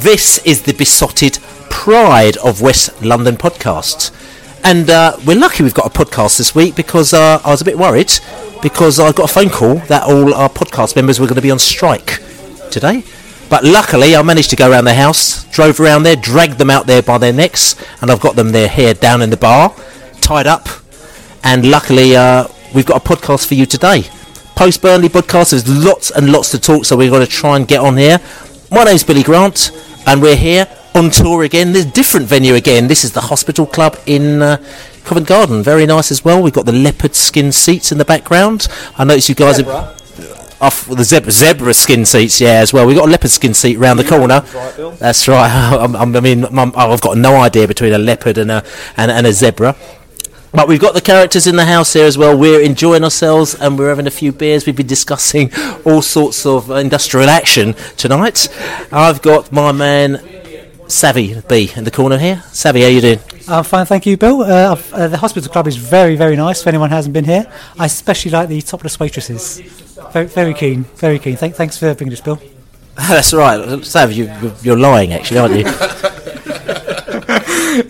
This is the Beesotted pride of West London podcasts. And uh, we're lucky we've got a podcast this week because uh, I was a bit worried because I got a phone call that all our podcast members were going to be on strike today. But luckily, I managed to go around the house, drove around there, dragged them out there by their necks, and I've got them their hair down in the bar, tied up. And luckily, uh, we've got a podcast for you today. Post Burnley podcast, there's lots and lots to talk, so we're going to try and get on here. My name's Billy Grant, and we're here on tour again. There's a different venue again. This is the Hospital Club in uh, Covent Garden. Very nice as well. We've got the leopard skin seats in the background. I noticed you guys have. Off the zebra, zebra skin seats, yeah, as well. We've got a leopard skin seat round the corner. That's right. I'm- I'm- I mean, I'm- I've got no idea between a leopard and a and, and a zebra. But we've got the characters in the house here as well. We're enjoying ourselves and we're having a few beers. We've been discussing all sorts of industrial action tonight. I've got my man Savvy Bee in the corner here. Savvy, how you doing? I'm fine, thank you, Bill. Uh, uh, the hospital club is very, very nice. If anyone hasn't been here, I especially like the topless waitresses. Very, very keen, very keen. Thank, thanks for bringing us, Bill. That's right. Savvy, you, you're lying actually, aren't you?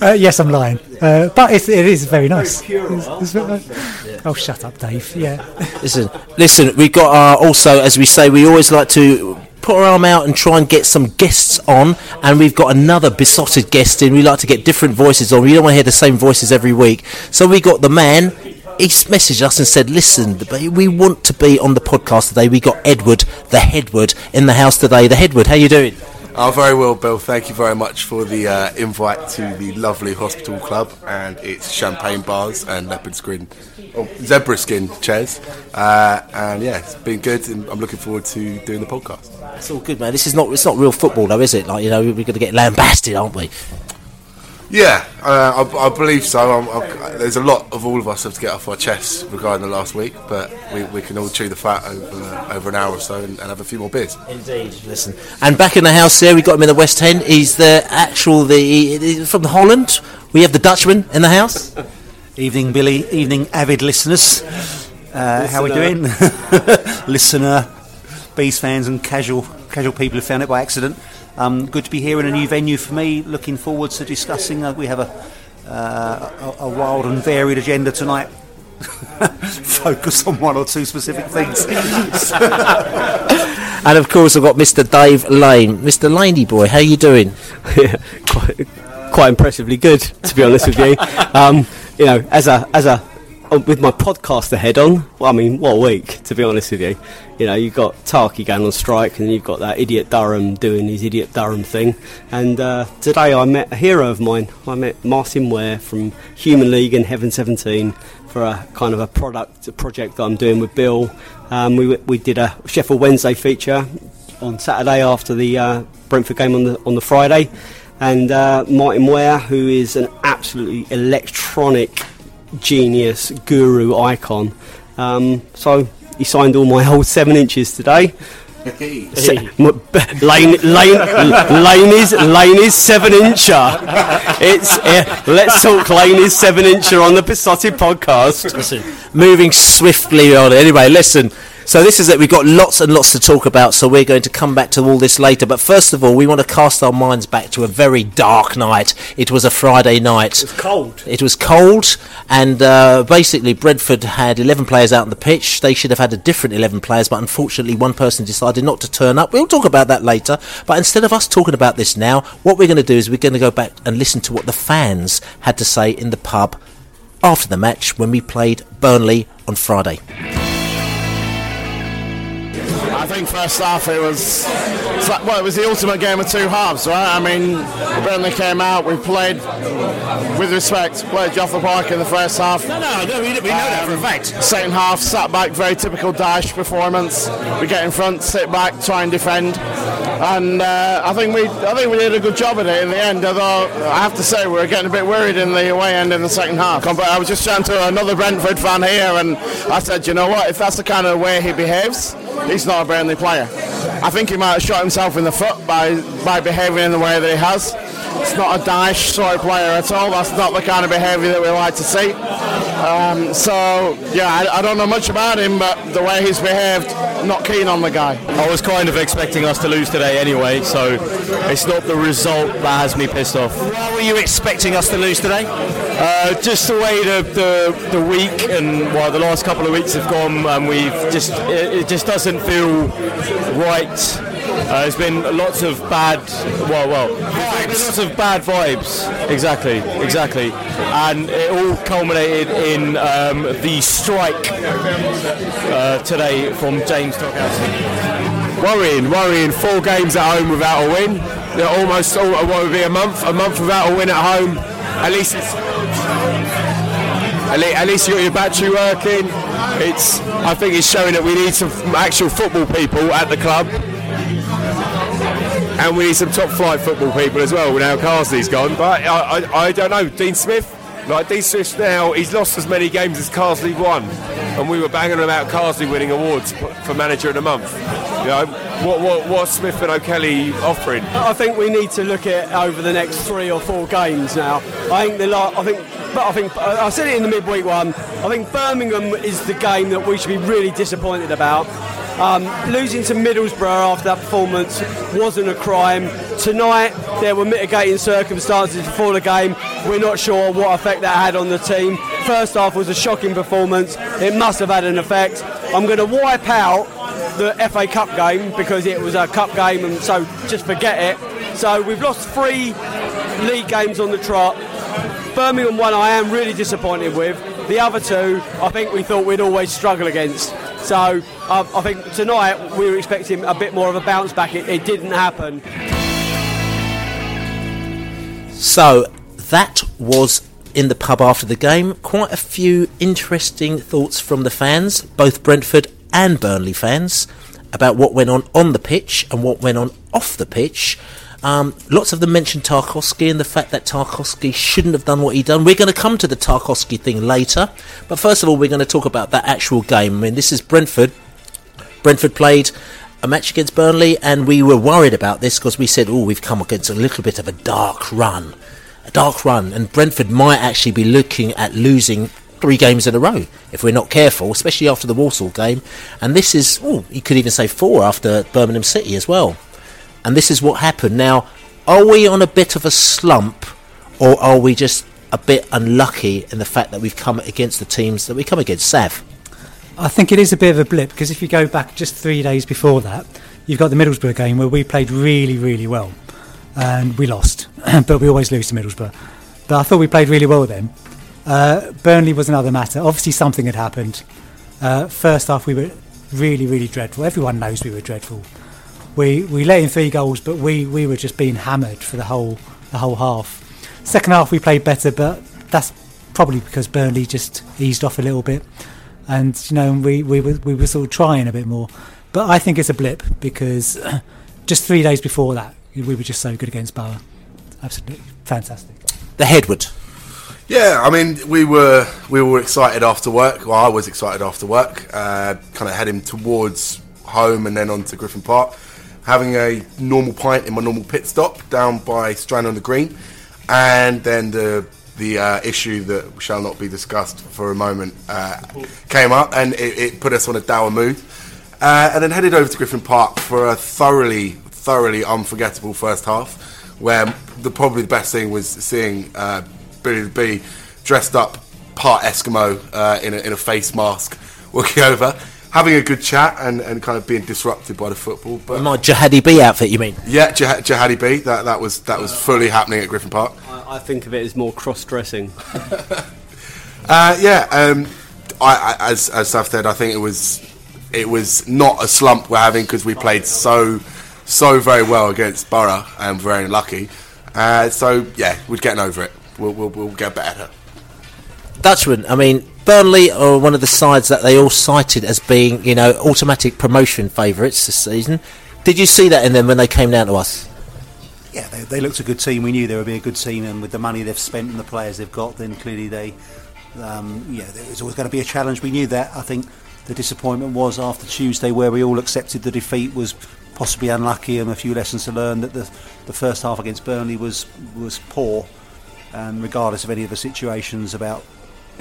Uh, yes, I'm lying, uh, but it's, it is very nice. It's- it's- oh, shut up, Dave. Yeah. listen, listen. We got uh, also, as we say, we always like to put our arm out and try and get some guests on. And we've got another Beesotted guest in. We like to get different voices on. We don't want to hear the same voices every week. So we got the man. He messaged us and said, "Listen, we want to be on the podcast today. We got Edwood, the Headwood, in the house today. The Headwood, how you doing?" Oh, very well, Bill. Thank you very much for the uh, invite to the lovely hospital club and its champagne bars and leopard skin, oh, zebra skin chairs. Uh, and yeah, it's been good, and I'm looking forward to doing the podcast. It's all good, man. This is not it's not real football, though, is it? Like you know, we're going to get lambasted, aren't we? Yeah, uh, I, I believe so. I'm, I'm, there's a lot of all of us have to get off our chests regarding the last week, but we, we can all chew the fat over over an hour or so and, and have a few more beers. Indeed. Listen, and back in the house here, we got him in the West End. He's the actual the he- he's from Holland. We have the Dutchman in the house. Evening, Billy. Evening, avid listeners. Uh, how are we doing? Listener, Bees fans, and casual casual people who found it by accident. Um, good to be here in a new venue for me. Looking forward to discussing. Uh, we have a, uh, a a wild and varied agenda tonight. Focus on one or two specific things. And of course, I've got Mr. Dave Lane. Mr. Laney boy, how are you doing? quite, quite impressively good, to be honest with you. Um, you know, as a as a with my podcast ahead on, well, I mean, what a week, to be honest with you. You know, you've got Tarky going on strike, and you've got that idiot Durham doing his idiot Durham thing. And uh, today I met a hero of mine. I met Martyn Ware from Human League and Heaven 17 for a kind of a product a project that I'm doing with Bill. Um, we we did a Sheffield Wednesday feature on Saturday after the uh, Brentford game on the on the Friday, and uh, Martyn Ware, who is an absolutely electronic genius, guru, icon. Um, so he signed all my whole seven inches today. Se- m- b- Lane, Lane, Laney's, Laney's seven incher. It's uh, let's talk Laney's seven incher on the Beesotted podcast. Listen, moving swiftly on. Anyway, listen. So this is it. We've got lots and lots to talk about. So we're going to come back to all this later. But first of all, we want to cast our minds back to a very dark night. It was a Friday night. It was cold. It was cold, and uh, basically Brentford had 11 players out on the pitch. They should have had a different 11 players, but unfortunately, one person decided not to turn up. We'll talk about that later. But instead of us talking about this now, what we're going to do is we're going to go back and listen to what the fans had to say in the pub after the match when we played Burnley on Friday. Yeah. I think first half it was like, well, it was the ultimate game of two halves, right? I mean, Burnley came out, we played with respect, played Joffa Park in the first half. No, no, no, we, we know that for a fact. Second half, sat back, very typical Dyche performance. We get in front, sit back, try and defend, and uh, I think we I think we did a good job at it in the end. Although I have to say we were getting a bit worried in the away end in the second half. But I was just chatting to another Brentford fan here, and I said, you know what? If that's the kind of way he behaves, he's not a Burnley player. I think he might have shot himself in the foot by by behaving in the way that he has. It's not a Dyche sort of player at all. That's not the kind of behaviour that we like to see. Um, so yeah, I, I don't know much about him, but the way he's behaved, not keen on the guy. I was kind of expecting us to lose today anyway, so it's not the result that has me pissed off. Why were you expecting us to lose today? Uh, just the way the, the the week and well, the last couple of weeks have gone, and we've just it, it just doesn't feel right. Uh, there's been lots of bad, well, well, there's lots of bad vibes. Exactly, exactly, and it all culminated in um, the strike uh, today from James Tarkowski. Worrying, worrying. Four games at home without a win. They're almost all, what would be a month, a month without a win at home. At least at least, at least you got your battery working. It's I think it's showing that we need some actual football people at the club. And we need some top flight football people as well now Carsley's gone. But I, I, I don't know, Dean Smith, like Dean Smith now, he's lost as many games as Carsley won. And we were banging about Carsley winning awards for manager of the month. You know, what, what, what's Smith and O'Kelly offering? I think we need to look at over the next three or four games now. I think the I think, but I think I said it in the midweek one. I think Birmingham is the game that we should be really disappointed about. Um, losing to Middlesbrough after that performance wasn't a crime. Tonight there were mitigating circumstances before the game. We're not sure what effect that had on the team. First half was a shocking performance. It must have had an effect. I'm going to wipe out the FA Cup game because it was a cup game, and so just forget it. So we've lost three league games on the trot. Birmingham one I am really disappointed with. The other two I think we thought we'd always struggle against. So uh, I think tonight we were expecting a bit more of a bounce back. It, it didn't happen. So that was in the pub after the game. Quite a few interesting thoughts from the fans, both Brentford and Burnley fans, about what went on on the pitch and what went on off the pitch. Um, lots of them mentioned Tarkowski and the fact that Tarkowski shouldn't have done what he done. We're going to come to the Tarkowski thing later, but first of all, we're going to talk about that actual game. I mean, this is Brentford. Brentford played a match against Burnley, and we were worried about this because we said, "Oh, we've come against a little bit of a dark run, a dark run," and Brentford might actually be looking at losing three games in a row if we're not careful, especially after the Walsall game. And this is, oh, you could even say four after Birmingham City as well. And this is what happened. Now, are we on a bit of a slump, or are we just a bit unlucky in the fact that we've come against the teams that we come against? Sav. I think it is a bit of a blip because if you go back just three days before that, you've got the Middlesbrough game where we played really, really well and we lost, but we always lose to Middlesbrough. But I thought we played really well then. Uh, Burnley was another matter. Obviously, something had happened. Uh, first half, we were really, really dreadful. Everyone knows we were dreadful. We we let in three goals, but we, we were just being hammered for the whole the whole half. Second half, we played better, but that's probably because Burnley just eased off a little bit, and you know we we were we were sort of trying a bit more. But I think it's a blip because just three days before that, we were just so good against Borough. Absolutely fantastic. The Headwood. Yeah, I mean, we were we were excited after work. Well, I was excited after work. Uh, kind of heading towards home and then on to Griffin Park, having a normal pint in my normal pit stop down by Strand on the Green, and then the the uh, issue that shall not be discussed for a moment uh, came up, and it, it put us on a dour mood. Uh, and then headed over to Griffin Park for a thoroughly, thoroughly unforgettable first half, where the probably the best thing was seeing uh, Billy the Bee dressed up part Eskimo uh, in, a, in a face mask, walking over, having a good chat, and, and kind of being disrupted by the football. But My Jihadi B outfit, you mean? yeah, Jah- Jihadi B, that that was that was fully happening at Griffin Park. I, I think of it as more cross-dressing. Uh, yeah, um, I, I, as as Sav said, I think it was it was not a slump we're having because we played so so very well against Borough and very lucky. Uh, so yeah, we're getting over it. We'll, we'll, we'll get better. Dutchman, I mean, Burnley are one of the sides that they all cited as being, you know, automatic promotion favourites this season. Did you see that in them when they came down to us? Yeah, they, they looked a good team. We knew they would be a good team, and with the money they've spent and the players they've got, then clearly they, um, yeah, there was always going to be a challenge. We knew that. I think the disappointment was after Tuesday, where we all accepted the defeat was possibly unlucky and a few lessons to learn. That the the first half against Burnley was was poor, and regardless of any of the situations about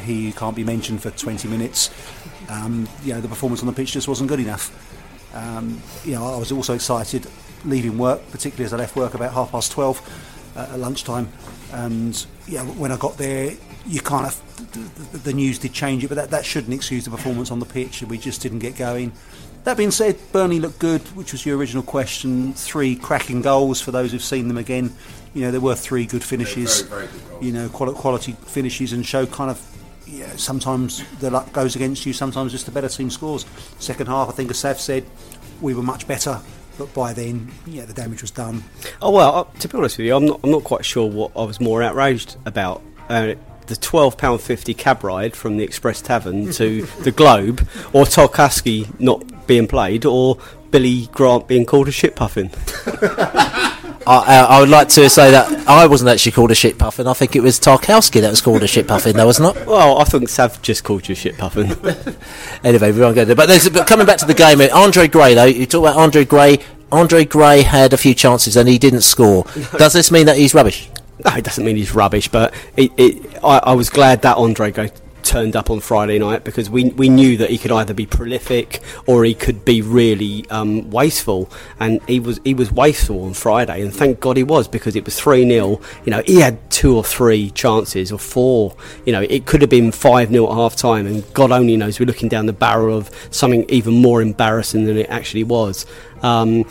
he can't be mentioned for 20 minutes, um, you know, the performance on the pitch just wasn't good enough. Um, you know, I was also excited leaving work, particularly as I left work about half past 12 uh, at lunchtime. And yeah, when I got there, you kind of the, news did change it, but that, that shouldn't excuse the performance on the pitch. We just didn't get going. That being said, Burnley looked good, which was your original question. Three cracking goals for those who've seen them again. You know, there were three good finishes. Very, very good. You know, quality finishes and show kind of. Yeah, sometimes the luck goes against you. Sometimes just the better team scores. Second half, I think, as Sav said, we were much better. But by then, yeah, the damage was done. Oh well, uh, to be honest with you, I'm not. I'm not quite sure what I was more outraged about. Uh, the twelve pound fifty cab ride from the Express Tavern to the Globe, or Tarkowski not being played, or Billy Grant being called a shit puffin. I, I, I would like to say that I wasn't actually called a shit puffin. I think it was Tarkowski that was called a shit puffin, though, wasn't it? Well, I think Sav just called you a shit puffin. Anyway, we won't go there. But, there's, but coming back to the game, uh, Andre Gray, though, you talk about Andre Gray. Andre Gray had a few chances and he didn't score. Does this mean that he's rubbish? No, it doesn't mean he's rubbish, but it, it, I, I was glad that Andre go turned up on Friday night because we we knew that he could either be prolific or he could be really um, wasteful, and he was he was wasteful on Friday, and thank God he was because it was three 0 You know, he had two or three chances or four. You know, it could have been five 0 at half time, and God only knows we're looking down the barrel of something even more embarrassing than it actually was. Um,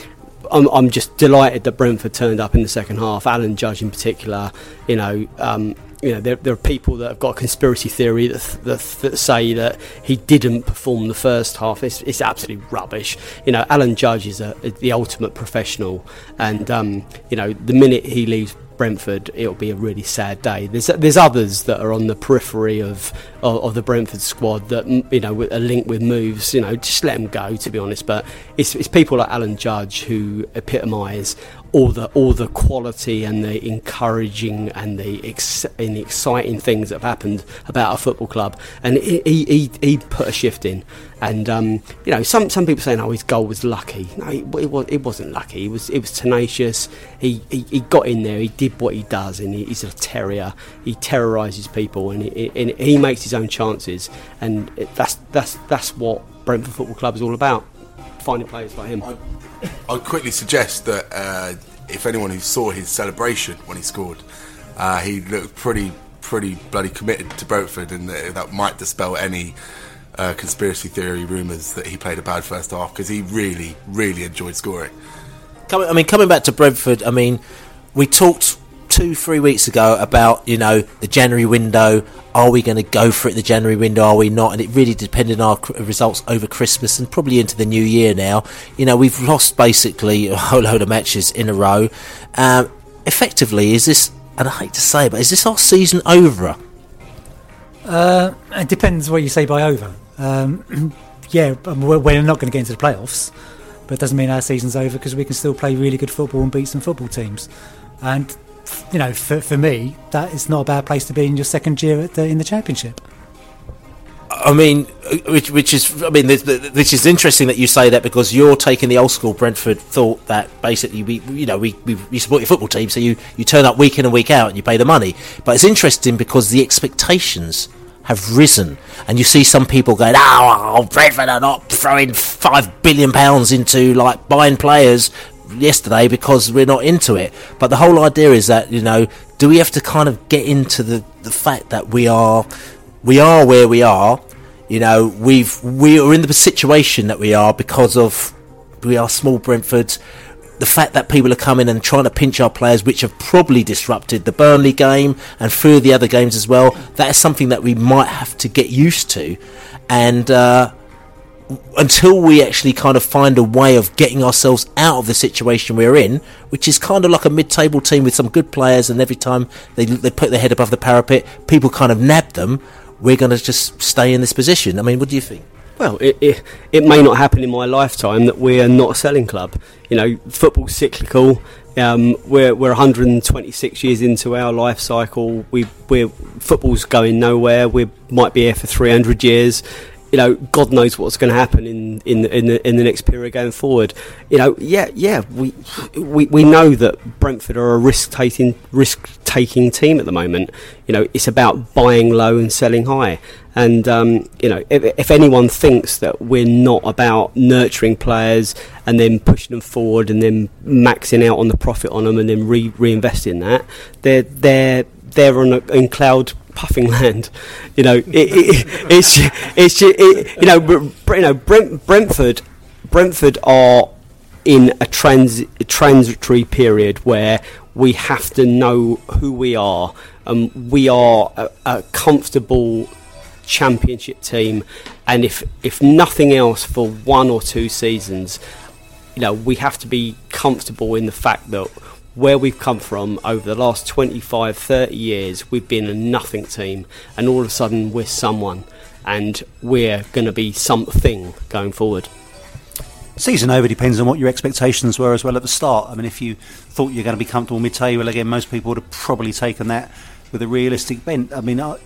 I'm, I'm just delighted that Brentford turned up in the second half. Alan Judge, in particular, you know, um, you know, there, there are people that have got a conspiracy theory that, that, that say that he didn't perform the first half. It's, it's absolutely rubbish. You know, Alan Judge is a, the ultimate professional, and um, you know, the minute he leaves Brentford, it'll be a really sad day. There's there's others that are on the periphery of of, of the Brentford squad that you know are linked with moves. You know, just let them go. To be honest, but it's it's people like Alan Judge who epitomise all the all the quality and the encouraging and the ex- and the exciting things that have happened about a football club. And he he, he, put a shift in. And um, you know, some some people saying, "Oh, his goal was lucky." No, it, it was it wasn't lucky. It was it was tenacious. He, he he got in there. He did what he does, and he, he's a terrier. He terrorises people, and he, and he makes his own chances. And that's that's that's what Brentford Football Club is all about. Finding players like him. I'd quickly suggest that uh, if anyone who saw his celebration when he scored, uh, he looked pretty, pretty bloody committed to Brentford, and that, that might dispel any uh, conspiracy theory rumours that he played a bad first half because he really, really enjoyed scoring. Coming, I mean, coming back to Brentford, I mean, we talked two, three weeks ago about you know the January window. Are we going to go for it? The January window, are we not? And it really depended on our results over Christmas and probably into the new year. Now, you know, we've lost basically a whole load of matches in a row. Um, effectively, is this? And I hate to say, it, but is this our season over? Uh, it depends what you say by over. Um, yeah, um, we're, we're not going to get into the playoffs, but it doesn't mean our season's over because we can still play really good football and beat some football teams. And you know, for, for me, that is not a bad place to be in your second year the, in the championship. I mean, which, which is, I mean, this, this is interesting that you say that because you're taking the old school Brentford thought that basically we, you know, we, we, we support your football team, so you, you turn up week in and week out and you pay the money. But it's interesting because the expectations have risen, and you see some people going, "Oh, oh Brentford are not throwing five billion pounds into like buying players." Yesterday, because we're not into it, but the whole idea is that you know, do we have to kind of get into the the fact that we are we are where we are. You know, we've we are in the situation that we are because of we are small Brentford. The fact that people are coming and trying to pinch our players, which have probably disrupted the Burnley game and through the other games as well, that is something that we might have to get used to. And uh, until we actually kind of find a way of getting ourselves out of the situation we're in, which is kind of like a mid-table team with some good players, and every time they they put their head above the parapet, people kind of nab them. We're going to just stay in this position. I mean, what do you think? Well, it, it, it may not happen in my lifetime that we're not a selling club. You know, football's cyclical. Um, we're we're 126 years into our life cycle. We we're football's going nowhere. We might be here for 300 years you know, God knows what's going to happen in in in the, in the next period going forward. You know, yeah, yeah, we we, we know that Brentford are a risk taking risk taking team at the moment. You know, it's about buying low and selling high. And um, you know, if, if, anyone thinks that we're not about nurturing players and then pushing them forward and then maxing out on the profit on them and then re- reinvesting that, they're they're they're on a, in cloud puffing land. You know, it, it, it's it's it, you know, you know Brent, Brentford Brentford are in a trans transitory period where we have to know who we are. and we are a, a comfortable championship team, and if if nothing else for one or two seasons, you know, we have to be comfortable in the fact that where we've come from over the last 25, 30 years, we've been a nothing team, and all of a sudden we're someone, and we're going to be something going forward. Season over depends on what your expectations were as well at the start. I mean, if you thought you're going to be comfortable mid-table again, most people would have probably taken that with a realistic bent. I mean, uh,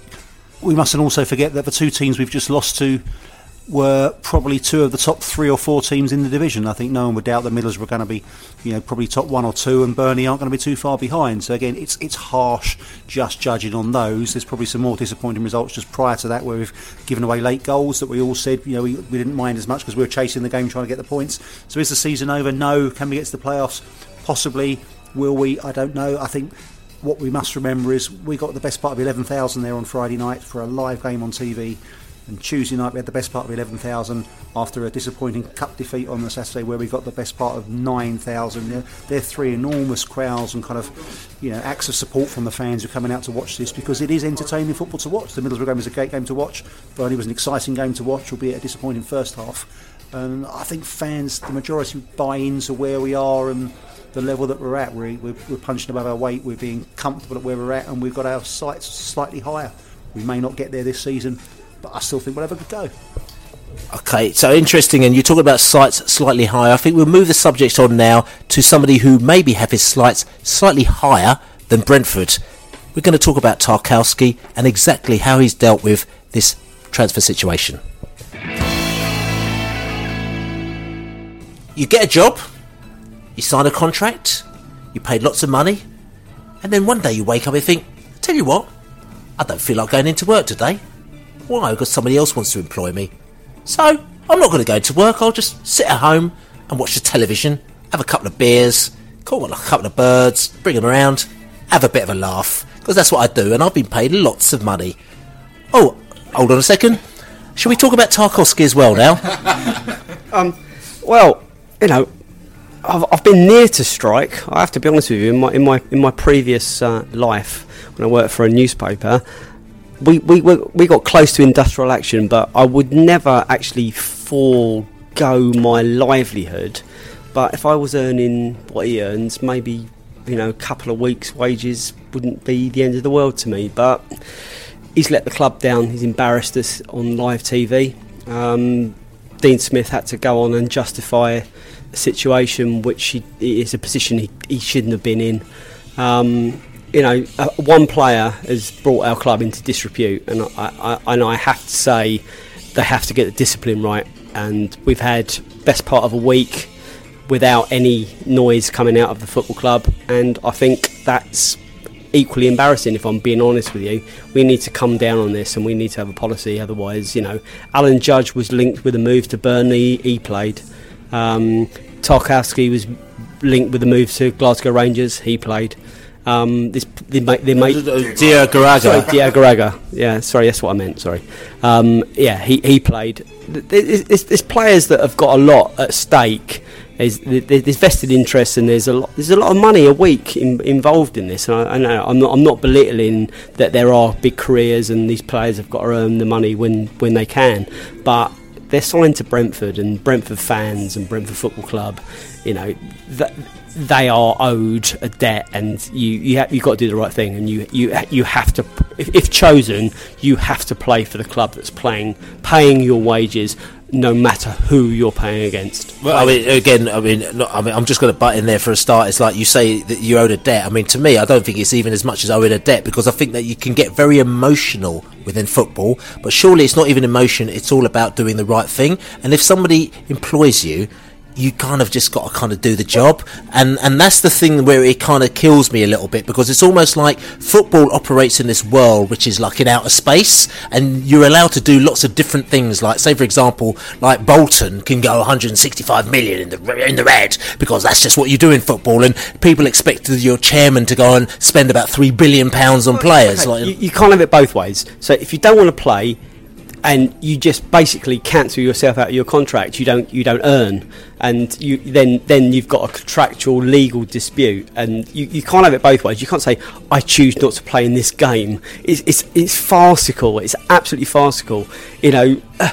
we mustn't also forget that the two teams we've just lost to were probably two of the top three or four teams in the division. I think no one would doubt that Middlesbrough were going to be, you know, probably top one or two, and Burnley aren't going to be too far behind. So again, it's it's harsh just judging on those. There's probably some more disappointing results just prior to that, where we've given away late goals that we all said, you know, we, we didn't mind as much because we were chasing the game trying to get the points. So is the season over? No. Can we get to the playoffs? Possibly. Will we? I don't know. I think what we must remember is we got the best part of 11,000 there on Friday night for a live game on TV. And Tuesday night we had the best part of 11,000 after a disappointing cup defeat on the Saturday where we got the best part of 9,000. They're, they're three enormous crowds and kind of, you know, acts of support from the fans who are coming out to watch this because it is entertaining football to watch. The Middlesbrough game was a great game to watch. Burnley was an exciting game to watch, albeit a disappointing first half. And I think fans, the majority, buy into where we are and the level that we're at. We're, we're, we're punching above our weight, we're being comfortable at where we're at, and we've got our sights slightly higher. We may not get there this season, but I still think we'll have a good go. Okay, so interesting, and you're talking about sights slightly higher. I think we'll move the subject on now to somebody who maybe have his sights slightly higher than Brentford. We're going to talk about Tarkowski and exactly how he's dealt with this transfer situation. You get a job, you sign a contract, you paid lots of money, and then one day you wake up and think, tell you what, I don't feel like going into work today. Why? Because somebody else wants to employ me. So, I'm not going to go to work. I'll just sit at home and watch the television, have a couple of beers, call a couple of birds, bring them around, have a bit of a laugh. Because that's what I do, and I've been paid lots of money. Oh, hold on a second. Shall we talk about Tarkowski as well now? um, well, you know, I've, I've been near to strike. I have to be honest with you. In my in my in my previous uh, life, when I worked for a newspaper, we, we, we got close to industrial action, but I would never actually forego my livelihood. But if I was earning what he earns, maybe you know a couple of weeks' wages wouldn't be the end of the world to me. But he's let the club down. He's embarrassed us on live TV. Um, Dean Smith had to go on and justify a situation which he, is a position he, he shouldn't have been in. Um, you know, uh, one player has brought our club into disrepute, and I, I, and I have to say they have to get the discipline right. And we've had best part of a week without any noise coming out of the football club, and I think that's equally embarrassing. If I'm being honest with you, we need to come down on this, and we need to have a policy. Otherwise, you know, Alan Judge was linked with a move to Burnley. He played. Um, Tarkowski was linked with a move to Glasgow Rangers. He played. Um, this they make they make Diagouraga. Sorry, Diagouraga. Yeah, sorry, that's what I meant. Sorry. Um, yeah, he he played. There's, there's, there's players that have got a lot at stake. There's, there's vested interest and there's a lot there's a lot of money a week in, involved in this. And I, I know I'm not I'm not belittling that there are big careers and these players have got to earn the money when when they can, but they're signed to Brentford and Brentford fans and Brentford Football Club. You know that they are owed a debt, and you you ha- you've got to do the right thing, and you you you have to, if, if chosen, you have to play for the club that's playing, paying your wages, no matter who you're paying against. Well, I mean, again, I mean, look, I mean, I'm just going to butt in there for a start. It's like you say that you owed a debt. I mean, to me, I don't think it's even as much as owing a debt because I think that you can get very emotional within football, but surely it's not even emotion. It's all about doing the right thing. And if somebody employs you, you kind of just got to kind of do the job. And and that's the thing where it kind of kills me a little bit because it's almost like football operates in this world which is like in outer space and you're allowed to do lots of different things. Like say for example like Bolton can go 165 million in the in the red because that's just what you do in football. And people expect your chairman to go and spend about 3 billion pounds on players. Okay, like you, you can't have it both ways. So if you don't want to play, and you just basically cancel yourself out of your contract, you don't you don't earn, and you then then you've got a contractual legal dispute, and you, you can't have it both ways. You can't say I choose not to play in this game. It's it's, it's farcical. It's absolutely farcical. You know, uh,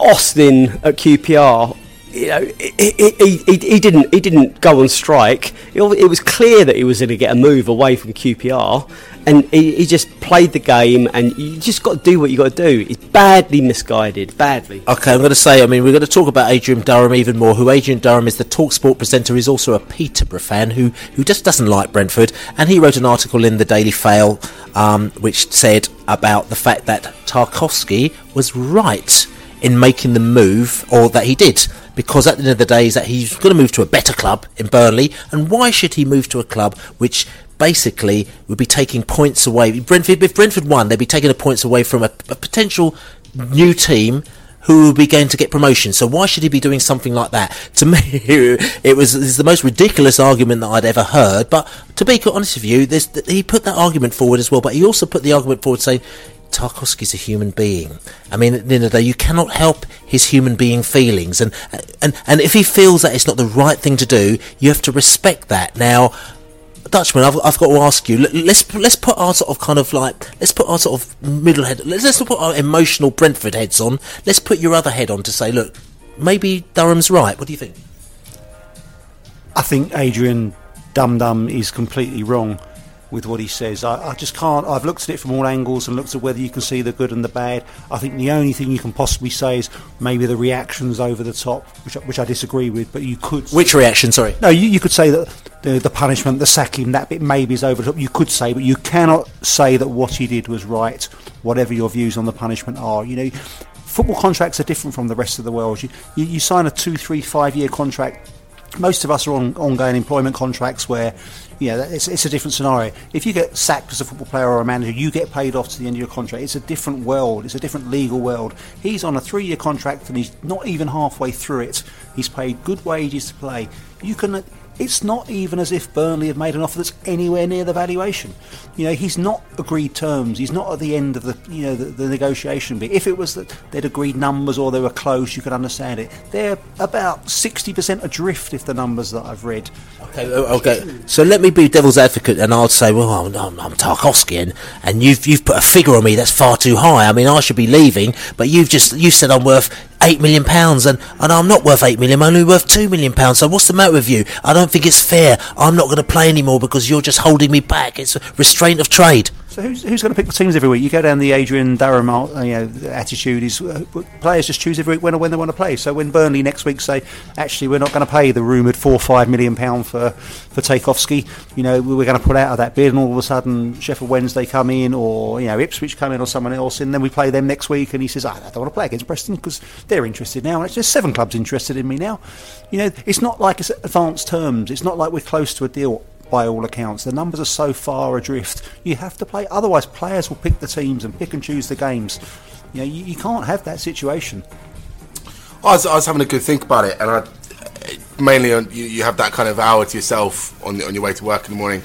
Austin at QPR. You know, he, he, he, he didn't he didn't go on strike. It, it was clear that he was going to get a move away from QPR, and he, he just played the game. And you just got to do what you got to do. It's badly misguided, badly. Okay, I'm going to say, I mean, we're going to talk about Adrian Durham even more, who Adrian Durham is the Talksport presenter. He's also a Peterborough fan who, who just doesn't like Brentford. And he wrote an article in the Daily Fail um, which said about the fact that Tarkowski was right in making the move, or that he did. Because at the end of the day, is that he's going to move to a better club in Burnley. And why should he move to a club which basically would be taking points away? Brentford, if Brentford won, they'd be taking the points away from a, a potential new team who would be going to get promotion. So why should he be doing something like that? To me, it was it's the most ridiculous argument that I'd ever heard. But to be honest with you, he put that argument forward as well. But he also put the argument forward saying. Tarkowski's a human being. I mean, at the day, you cannot help his human being feelings, and and and if he feels that it's not the right thing to do, you have to respect that. Now, Dutchman, I've, I've got to ask you. let- Let's let's put our sort of kind of like let's put our sort of middle head. Let's let's put our emotional Brentford heads on. Let's put your other head on to say, look, maybe Durham's right. What do you think? I think Adrian Dum Dum is completely wrong with what he says. I, I just can't. I've looked at it from all angles and looked at whether you can see the good and the bad. I think the only thing you can possibly say is maybe the reactions over the top, which, I- which I disagree with. But you could. Which reaction? Sorry. No, you, you could say that the, the punishment, the sacking, that bit maybe is over the top. You could say, but you cannot say that what he did was right, whatever your views on the punishment are. You know, football contracts are different from the rest of the world. You, you, you sign a two, three, five year contract. Most of us are on ongoing employment contracts where, you know, it's, it's a different scenario. If you get sacked as a football player or a manager, you get paid off to the end of your contract. It's a different world. It's a different legal world. He's on a three-year contract and he's not even halfway through it. He's paid good wages to play. You can. It's not even as if Burnley have made an offer that's anywhere near the valuation. You know, he's not agreed terms. He's not at the end of the you know the, the negotiation bit. If it was that they'd agreed numbers or they were close, you could understand it. They're about sixty percent adrift if the numbers that I've read. Okay, o- okay. So let me be devil's advocate, and I'll say, well, I'm, I'm, I'm Tarkowski, and, and you've you've put a figure on me that's far too high. I mean, I should be leaving, but you've just you said I'm worth eight million pounds, and, and I'm not worth eight million. I'm only worth two million pounds. So what's the matter with you? I don't think it's fair. I'm not going to play anymore because you're just holding me back. It's a restraint of trade. So who's, who's going to pick the teams every week? You go down the Adrian Durham uh, you know, attitude is uh, players just choose every week when or when they want to play. So when Burnley next week say, actually, we're not going to pay the rumoured four or five million pound for for Tarkowski, you know, we're going to pull out of that bid, and all of a sudden Sheffield Wednesday come in, or you know Ipswich come in, or someone else, and then we play them next week, and he says, I don't want to play against Preston because they're interested now, and it's just seven clubs interested in me now. You know, it's not like it's advanced terms. It's not like we're close to a deal by all accounts. The numbers are so far adrift. You have to play. Otherwise, players will pick the teams and pick and choose the games. You know, you, you can't have that situation. I was, I was having a good think about it, and I mainly on, you, you have that kind of hour to yourself on on your way to work in the morning.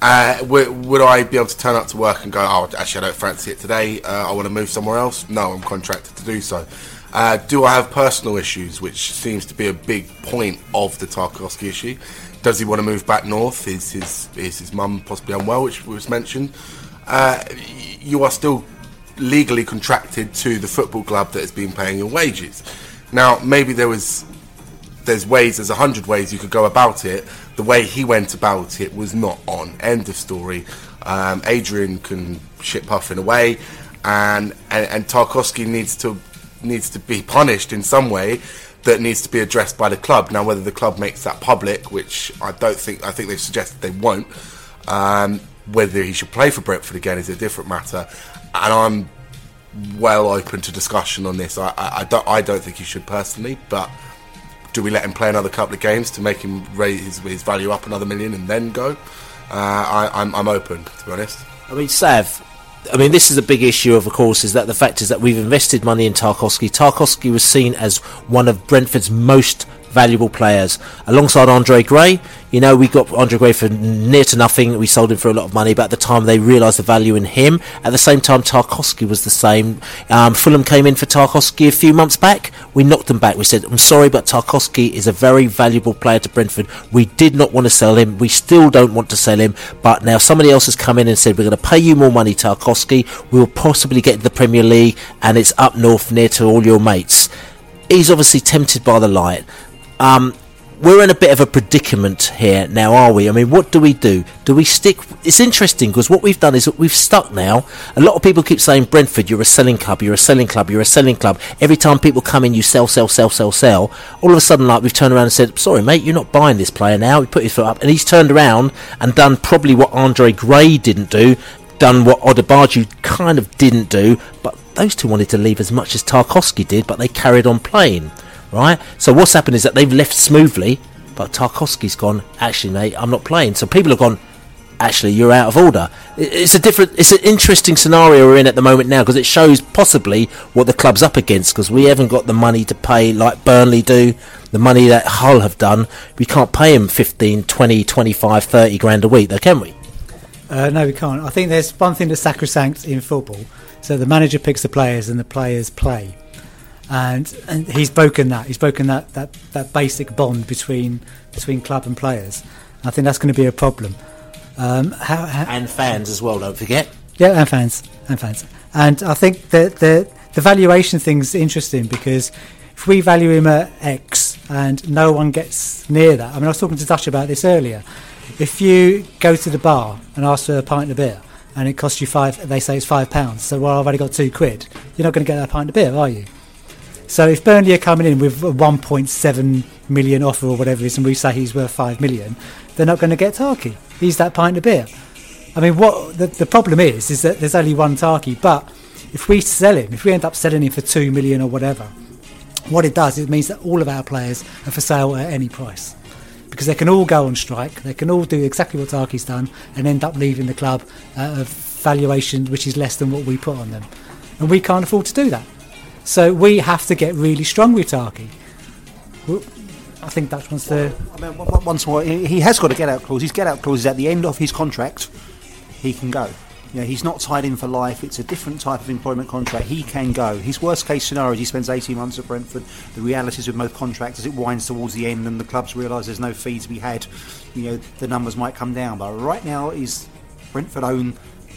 Uh, would, would I be able to turn up to work and go, oh, actually, I don't fancy it today. Uh, I want to move somewhere else? No, I'm contracted to do so. Uh, do I have personal issues, which seems to be a big point of the Tarkowski issue? Does he want to move back north? Is his is his mum possibly unwell, which was mentioned? Uh, you are still legally contracted to the football club that has been paying your wages. Now, maybe there was there's ways, there's a hundred ways you could go about it. The way he went about it was not on. End of story. Um, Adrian can shit Puffin away, and, and and Tarkowski needs to needs to be punished in some way that needs to be addressed by the club. Now, whether the club makes that public, which I don't think, I think they've suggested they won't. Um, whether he should play for Brentford again is a different matter, and I'm well open to discussion on this. I, I, I don't, I don't think he should personally, but do we let him play another couple of games to make him raise his, his value up another million and then go? Uh, I, I'm, I'm open to be honest. I mean, Sav, I mean, this is a big issue, of course, is that the fact is that we've invested money in Tarkowski. Tarkowski was seen as one of Brentford's most valuable players. Alongside Andre Gray, you know, we got Andre Gray for near to nothing. We sold him for a lot of money, but at the time they realised the value in him. At the same time, Tarkowski was the same. Um, Fulham came in for Tarkowski a few months back. We knocked them back. We said, I'm sorry, but Tarkowski is a very valuable player to Brentford. We did not want to sell him. We still don't want to sell him, but now somebody else has come in and said, we're going to pay you more money, Tarkowski. We will possibly get the Premier League, and it's up north near to all your mates. He's obviously tempted by the light. Um, we're in a bit of a predicament here now, are we? I mean, what do we do? Do we stick? It's interesting because what we've done is we've stuck now. A lot of people keep saying, Brentford, you're a selling club, you're a selling club, you're a selling club. Every time people come in, you sell, sell, sell, sell, sell. All of a sudden, like, we've turned around and said, sorry, mate, you're not buying this player now. We put his foot up, and he's turned around and done probably what Andre Gray didn't do, done what Odubajo kind of didn't do, but those two wanted to leave as much as Tarkowski did, but they carried on playing right? So what's happened is that they've left smoothly, but Tarkowski's gone. Actually, mate, I'm not playing. So people have gone. Actually, you're out of order. It's a different, it's an interesting scenario we're in at the moment now because it shows possibly what the club's up against because we haven't got the money to pay like Burnley do, the money that Hull have done. We can't pay them 15, 20, 25, 30 grand a week, though, can we? Uh, no, we can't. I think there's one thing that's sacrosanct in football. So the manager picks the players and the players play and and he's broken that. He's broken that that, that basic bond between between club and players. I think that's going to be a problem. Um, how, how, and fans as well. Don't forget. Yeah, and fans and fans. And I think that the the valuation thing's interesting because if we value him at X and no one gets near that. I mean, I was talking to Dutch about this earlier. If you go to the bar and ask for a pint of beer and it costs you five, they say it's five pounds. So well, I've only got two quid. You're not going to get that pint of beer, are you? So if Burnley are coming in with a 1.7 million offer or whatever it is, and we say he's worth 5 million, they're not going to get Tarky. He's that pint of beer. I mean, what the, the problem is, is that there's only one Tarky, but if we sell him, if we end up selling him for 2 million or whatever, what it does, is it means that all of our players are for sale at any price. Because they can all go on strike, they can all do exactly what Tarky's done and end up leaving the club at a valuation which is less than what we put on them. And we can't afford to do that. So we have to get really strong with Tarky. I think that wants to. I mean, once more, he has got a get out clause. His get out clause is at the end of his contract. He can go. You know, he's not tied in for life. It's a different type of employment contract. He can go. His worst case scenario is he spends 18 months at Brentford. The realities with most contracts, as it winds towards the end and the clubs realise there's no fee to be had, you know, the numbers might come down. But right now, is Brentford own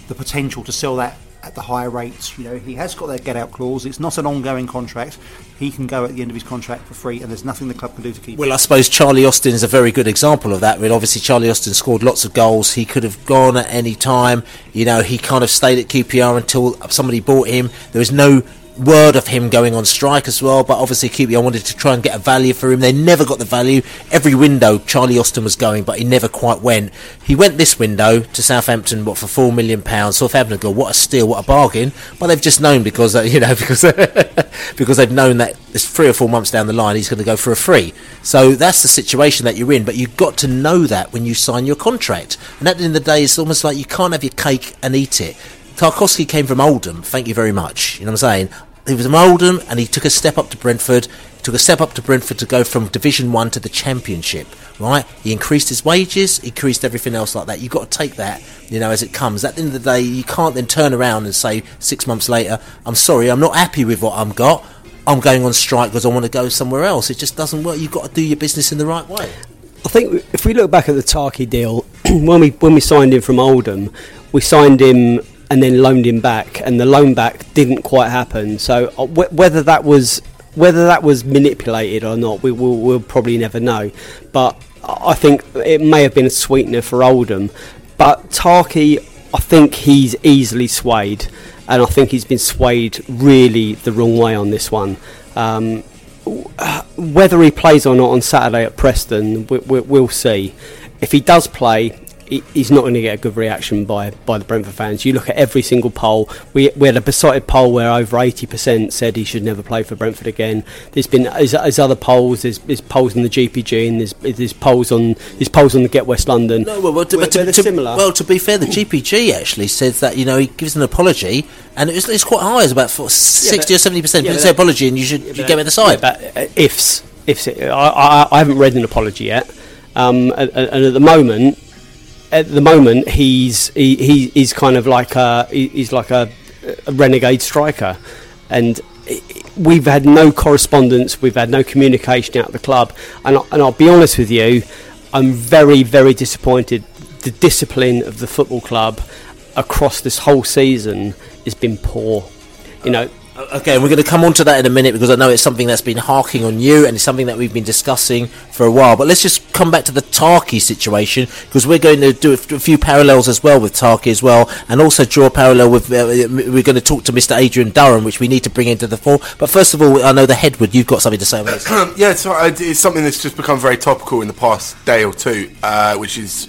the potential to sell that at the higher rates. You know, he has got that get out clause. It's not an ongoing contract. He can go at the end of his contract for free, and there's nothing the club can do to keep. Well, I suppose Charlie Austin is a very good example of that. I mean, obviously, Charlie Austin scored lots of goals. He could have gone at any time. You know, he kind of stayed at QPR until somebody bought him. There was no word of him going on strike as well, but obviously QPR wanted to try and get a value for him. They never got the value. Every window, Charlie Austin was going, but he never quite went. He went this window to Southampton, what for four million pounds. Southampton go, what a steal, what a bargain. But they've just known because uh, you know because because they've known that it's three or four months down the line he's going to go for a free. So that's the situation that you're in. But you've got to know that when you sign your contract. And at the end of the day, it's almost like you can't have your cake and eat it. Tarkowski came from Oldham. Thank you very much. You know what I'm saying? He was from Oldham, and he took a step up to Brentford. He took a step up to Brentford to go from Division One to the Championship. Right? He increased his wages, he increased everything else like that. You've got to take that, you know, as it comes. At the end of the day, you can't then turn around and say six months later, "I'm sorry, I'm not happy with what I've got. I'm going on strike because I want to go somewhere else." It just doesn't work. You've got to do your business in the right way. I think if we look back at the Tarky deal, when we when we signed him from Oldham, we signed him and then loaned him back, and the loan back didn't quite happen. So uh, wh- whether that was whether that was manipulated or not, we will we'll probably never know. But I think it may have been a sweetener for Oldham. But Tarky, I think he's easily swayed, and I think he's been swayed really the wrong way on this one. Um, whether he plays or not on Saturday at Preston, we, we, we'll see. If he does play, he's not going to get a good reaction by, by the Brentford fans. You look at every single poll. We, we had a Beesotted poll where over 80% said he should never play for Brentford again. There's been there's, there's other polls. There's, there's polls in the GPG and there's, there's polls on there's polls on the Get West London. No, well, well, to, where- but to, to- similar. well, to be fair, the GPG actually says that you know he gives an apology, and it was, it's quite high. It's about for sixty but- or seventy percent. yeah, People but say that- apology, and you should you get with the side. Yeah, but uh, ifs, ifs. I, I, I haven't read an apology yet, um, and, and at the moment, at the moment, he's he, he he's kind of like a he's like a, a renegade striker, and we've had no correspondence, we've had no communication out of the club, and I- and I'll be honest with you, I'm very very disappointed. The discipline of the football club across this whole season has been poor. You know, Okay, we're going to come on to that in a minute because I know it's something that's been harking on you and it's something that we've been discussing for a while. But let's just come back to the Tarky situation because we're going to do a few parallels as well with Tarky as well and also draw a parallel with. Uh, we're going to talk to Mr. Adrian Durham, which we need to bring into the fore. But first of all, I know the Headwood, you've got something to say about this. yeah, so it's something that's just become very topical in the past day or two, uh, which is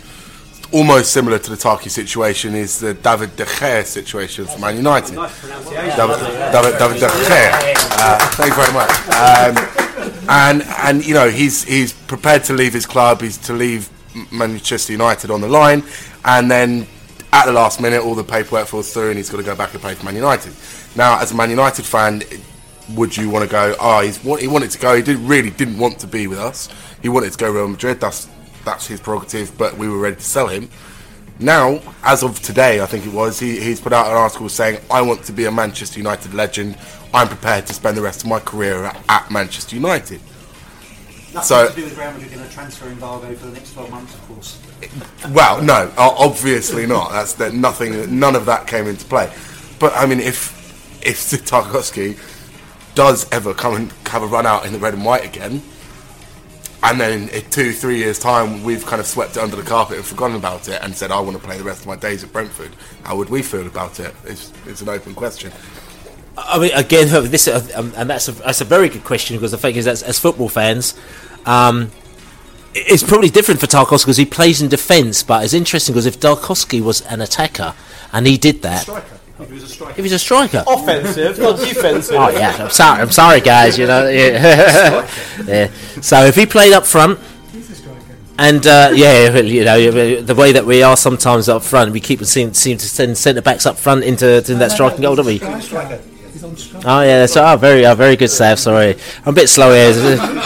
almost similar to the Tarky situation, is the David De Gea situation for Man United. David, David, David De Gea. Uh, thank you very much. Um, and and you know he's he's prepared to leave his club. He's to leave Manchester United on the line, and then at the last minute, all the paperwork falls through, and he's got to go back and play for Man United. Now, as a Man United fan, would you want to go? Oh, he's he wanted to go. He did really didn't want to be with us. He wanted to go Real Madrid. That's that's his prerogative. But we were ready to sell him. Now, as of today, I think it was, he, he's put out an article saying, "I want to be a Manchester United legend. I'm prepared to spend the rest of my career at, at Manchester United." Nothing So- to do with Real Madrid in a transfer embargo for the next 12 months, of course. Well, no, obviously not. That's that. Nothing. None of that came into play. But I mean, if if Tarkowski does ever come and have a run out in the red and white again, and then in two, three years' time, we've kind of swept it under the carpet and forgotten about it, and said, "I want to play the rest of my days at Brentford," how would we feel about it? It's, it's an open question. I mean, again, this uh, um, and that's a, that's a very good question because the thing is, as, as football fans, um, it's probably different for Tarkowski because he plays in defence. But it's interesting because if Tarkowski was an attacker and he did that, If he was a striker. if he's a striker, offensive, not defensive. Oh yeah, I'm sorry, I'm sorry, guys. You know, yeah. yeah. So if he played up front, and uh, yeah, you know, the way that we are sometimes up front, we keep seem, seem to send centre backs up front into to that striking goal, don't we? Oh yeah, that's oh, very, oh, very good save. Sorry, I'm a bit slow here.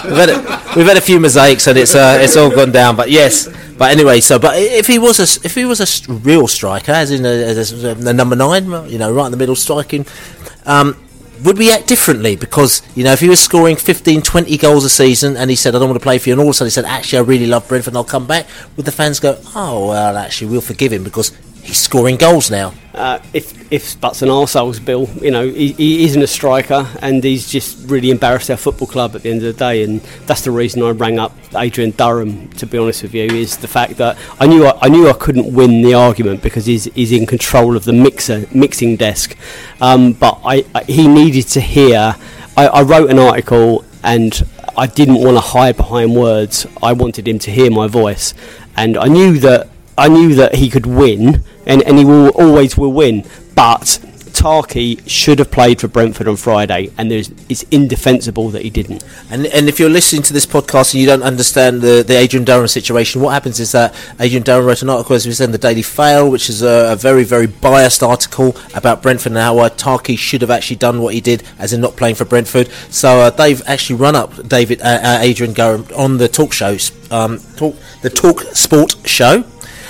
We've had a, we've had a few mosaics and it's uh, it's all gone down. But yes, but anyway, so but if he was a if he was a real striker, as in a, number nine, you know, right in the middle striking, um, would we act differently? Because you know, if he was scoring 15, 20 goals a season and he said, "I don't want to play for you," and all of a sudden he said, "Actually, I really love Brentford, and I'll come back," would the fans go, "Oh well, actually, we'll forgive him because." He's scoring goals now. Uh, if if Butts and arseholes, Bill, you know, he, he isn't a striker and he's just really embarrassed our football club at the end of the day. And that's the reason I rang up Adrian Durham, to be honest with you, is the fact that I knew I, I knew I couldn't win the argument because he's, he's in control of the mixer mixing desk. Um, but I, I, he needed to hear. I, I wrote an article and I didn't want to hide behind words. I wanted him to hear my voice, and I knew that I knew that he could win, and, and he will always will win. But Tarky should have played for Brentford on Friday, and it's indefensible that he didn't. And and if you're listening to this podcast and you don't understand the, the Adrian Durham situation, what happens is that Adrian Durham wrote an article, as we said, in the Daily Fail, which is a, a very, very biased article about Brentford and how uh, Tarky should have actually done what he did, as in not playing for Brentford. So uh, they've actually run up David uh, uh, Adrian Durham on the talk shows, um, talk, the Talk Sport show.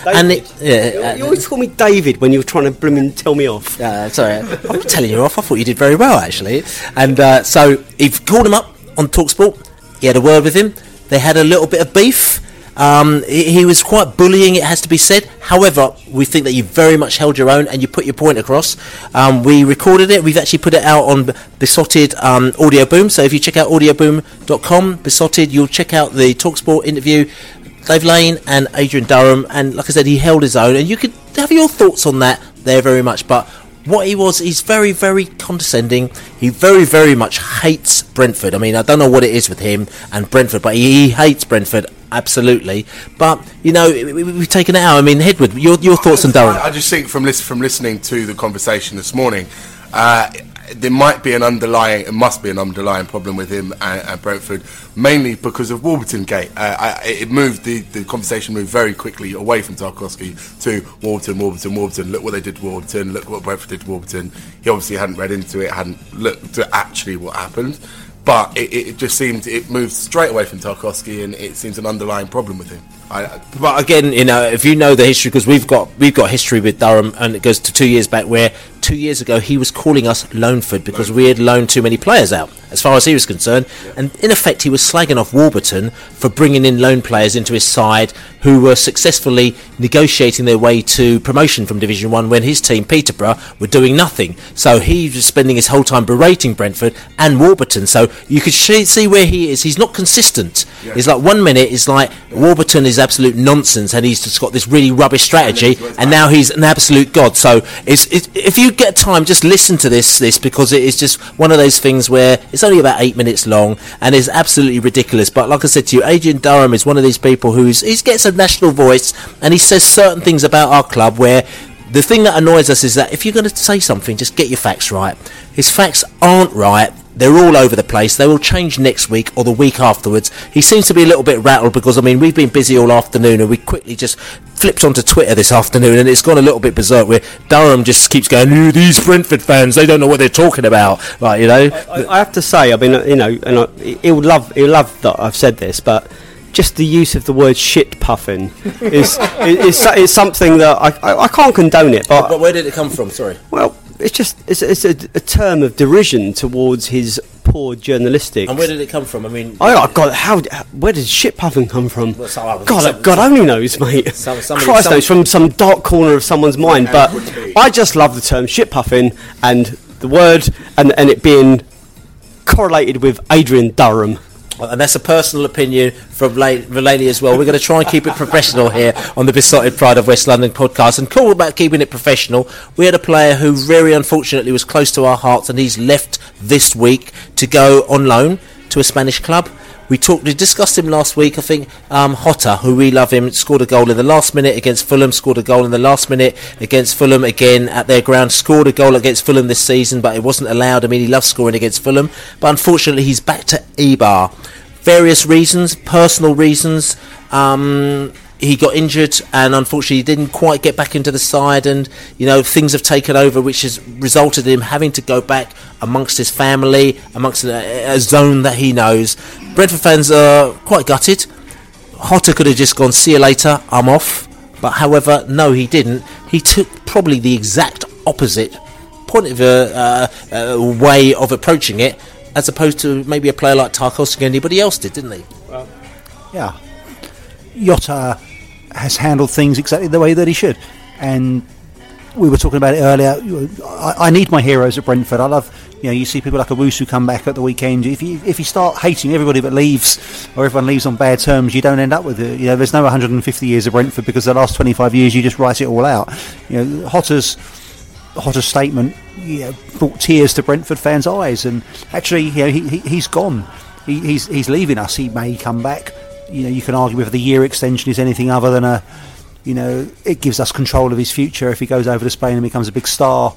And it, yeah, you always call me David when you're trying to blooming tell me off. Uh, sorry, I'm telling you off. I thought you did very well actually. And uh, so he called him up on Talksport. He had a word with him. They had a little bit of beef. Um, he, he was quite bullying, it has to be said. However, we think that you very much held your own and you put your point across. Um, we recorded it. We've actually put it out on Beesotted um, Audio Boom. So if you check out audioboom.com, Beesotted, you'll check out the Talksport interview. Dave Lane and Adrian Durham, and like I said, he held his own, and you could have your thoughts on that there very much. But what he was, he's very, very condescending. He very, very much hates Brentford. I mean, I don't know what it is with him and Brentford, but he, he hates Brentford absolutely. But you know, we, we've taken it out. I mean, Headwood, your your thoughts on Durham? I, just think from from listening to the conversation this morning, uh, there might be an underlying, it must be an underlying problem with him and, Brentford, mainly because of Warburton Gate. Uh, it moved the, the conversation moved very quickly away from Tarkowski to Warburton, Warburton, Warburton. Look what they did to Warburton. Look what Brentford did to Warburton. He obviously hadn't read into it, hadn't looked at actually what happened. But it, it just seemed it moved straight away from Tarkowski, and it seems an underlying problem with him. I, But again, you know, if you know the history, because we've got we've got history with Durham, and it goes to two years back, where two years ago he was calling us Loanford because we had loaned too many players out, as far as he was concerned, and in effect he was slagging off Warburton for bringing in loan players into his side who were successfully negotiating their way to promotion from Division One when his team Peterborough were doing nothing. So he was spending his whole time berating Brentford and Warburton. So you could sh- see where he is. He's not consistent. It's like one minute it's like Warburton is absolute nonsense and he's just got this really rubbish strategy, and now he's an absolute god. So it's, it, if you get time, just listen to this this because it is just one of those things where it's only about eight minutes long and is absolutely ridiculous. But like I said to you, Adrian Durham is one of these people who's he gets a national voice and he says certain things about our club where the thing that annoys us is that if you're going to say something, just get your facts right. His facts aren't right. They're all over the place. They will change next week or the week afterwards. He seems to be a little bit rattled because, I mean, we've been busy all afternoon and we quickly just flipped onto Twitter this afternoon and it's gone a little bit berserk where Durham just keeps going, "Ooh, these Brentford fans, they don't know what they're talking about. Right, you know? I, I have to say, I mean, uh, you know, and I, he'll love he'll love that I've said this, but just the use of the word shit puffing is, is, is, is something that I, I, I can't condone it, but But where did it come from? Sorry. well, it's just it's, it's a, a term of derision towards his poor journalistic. And where did it come from? I mean, oh, I, I God, how? Where did shit puffing come from? Well, some- some- God, God only knows, mate. Some- somebody- Christ some- knows from some dark corner of someone's mind. But I just love the term shit puffing and the word and and it being correlated with Adrian Durham. And that's a personal opinion from La- Mulaney as well. We're going to try and keep it professional here on the Beesotted Pride of West London podcast. And cool about keeping it professional, we had a player who very unfortunately was close to our hearts and he's left this week to go on loan to a Spanish club. We talked, we discussed him last week. I think um, Jota, who we love him, scored a goal in the last minute against Fulham. Scored a goal in the last minute against Fulham again at their ground. Scored a goal against Fulham this season, but it wasn't allowed. I mean, he loves scoring against Fulham, but unfortunately, he's back to Eibar. Various reasons, personal reasons. Um, he got injured and unfortunately didn't quite get back into the side and you know things have taken over which has resulted in him having to go back amongst his family amongst a, a zone that he knows. Brentford fans are quite gutted. Jota could have just gone see you later I'm off. But however no he didn't. He took probably the exact opposite point of uh, uh, uh, way of approaching it as opposed to maybe a player like Tarkowski or anybody else did didn't he? Well Yeah. Jota has handled things exactly the way that he should. And we were talking about it earlier. I, I, need my heroes at Brentford. I love, you know, you see people like Owusu come back at the weekend. If you if you start hating everybody that leaves, or everyone leaves on bad terms, you don't end up with it. You know, there's no 150 years of Brentford because the last 25 years you just write it all out. You know, Jota's Jota's statement you know, brought tears to Brentford fans' eyes, and actually, you know, he, he he's gone. He, he's he's leaving us. He may come back. You know, you can argue whether the year extension is anything other than a you know, it gives us control of his future if he goes over to Spain and becomes a big star.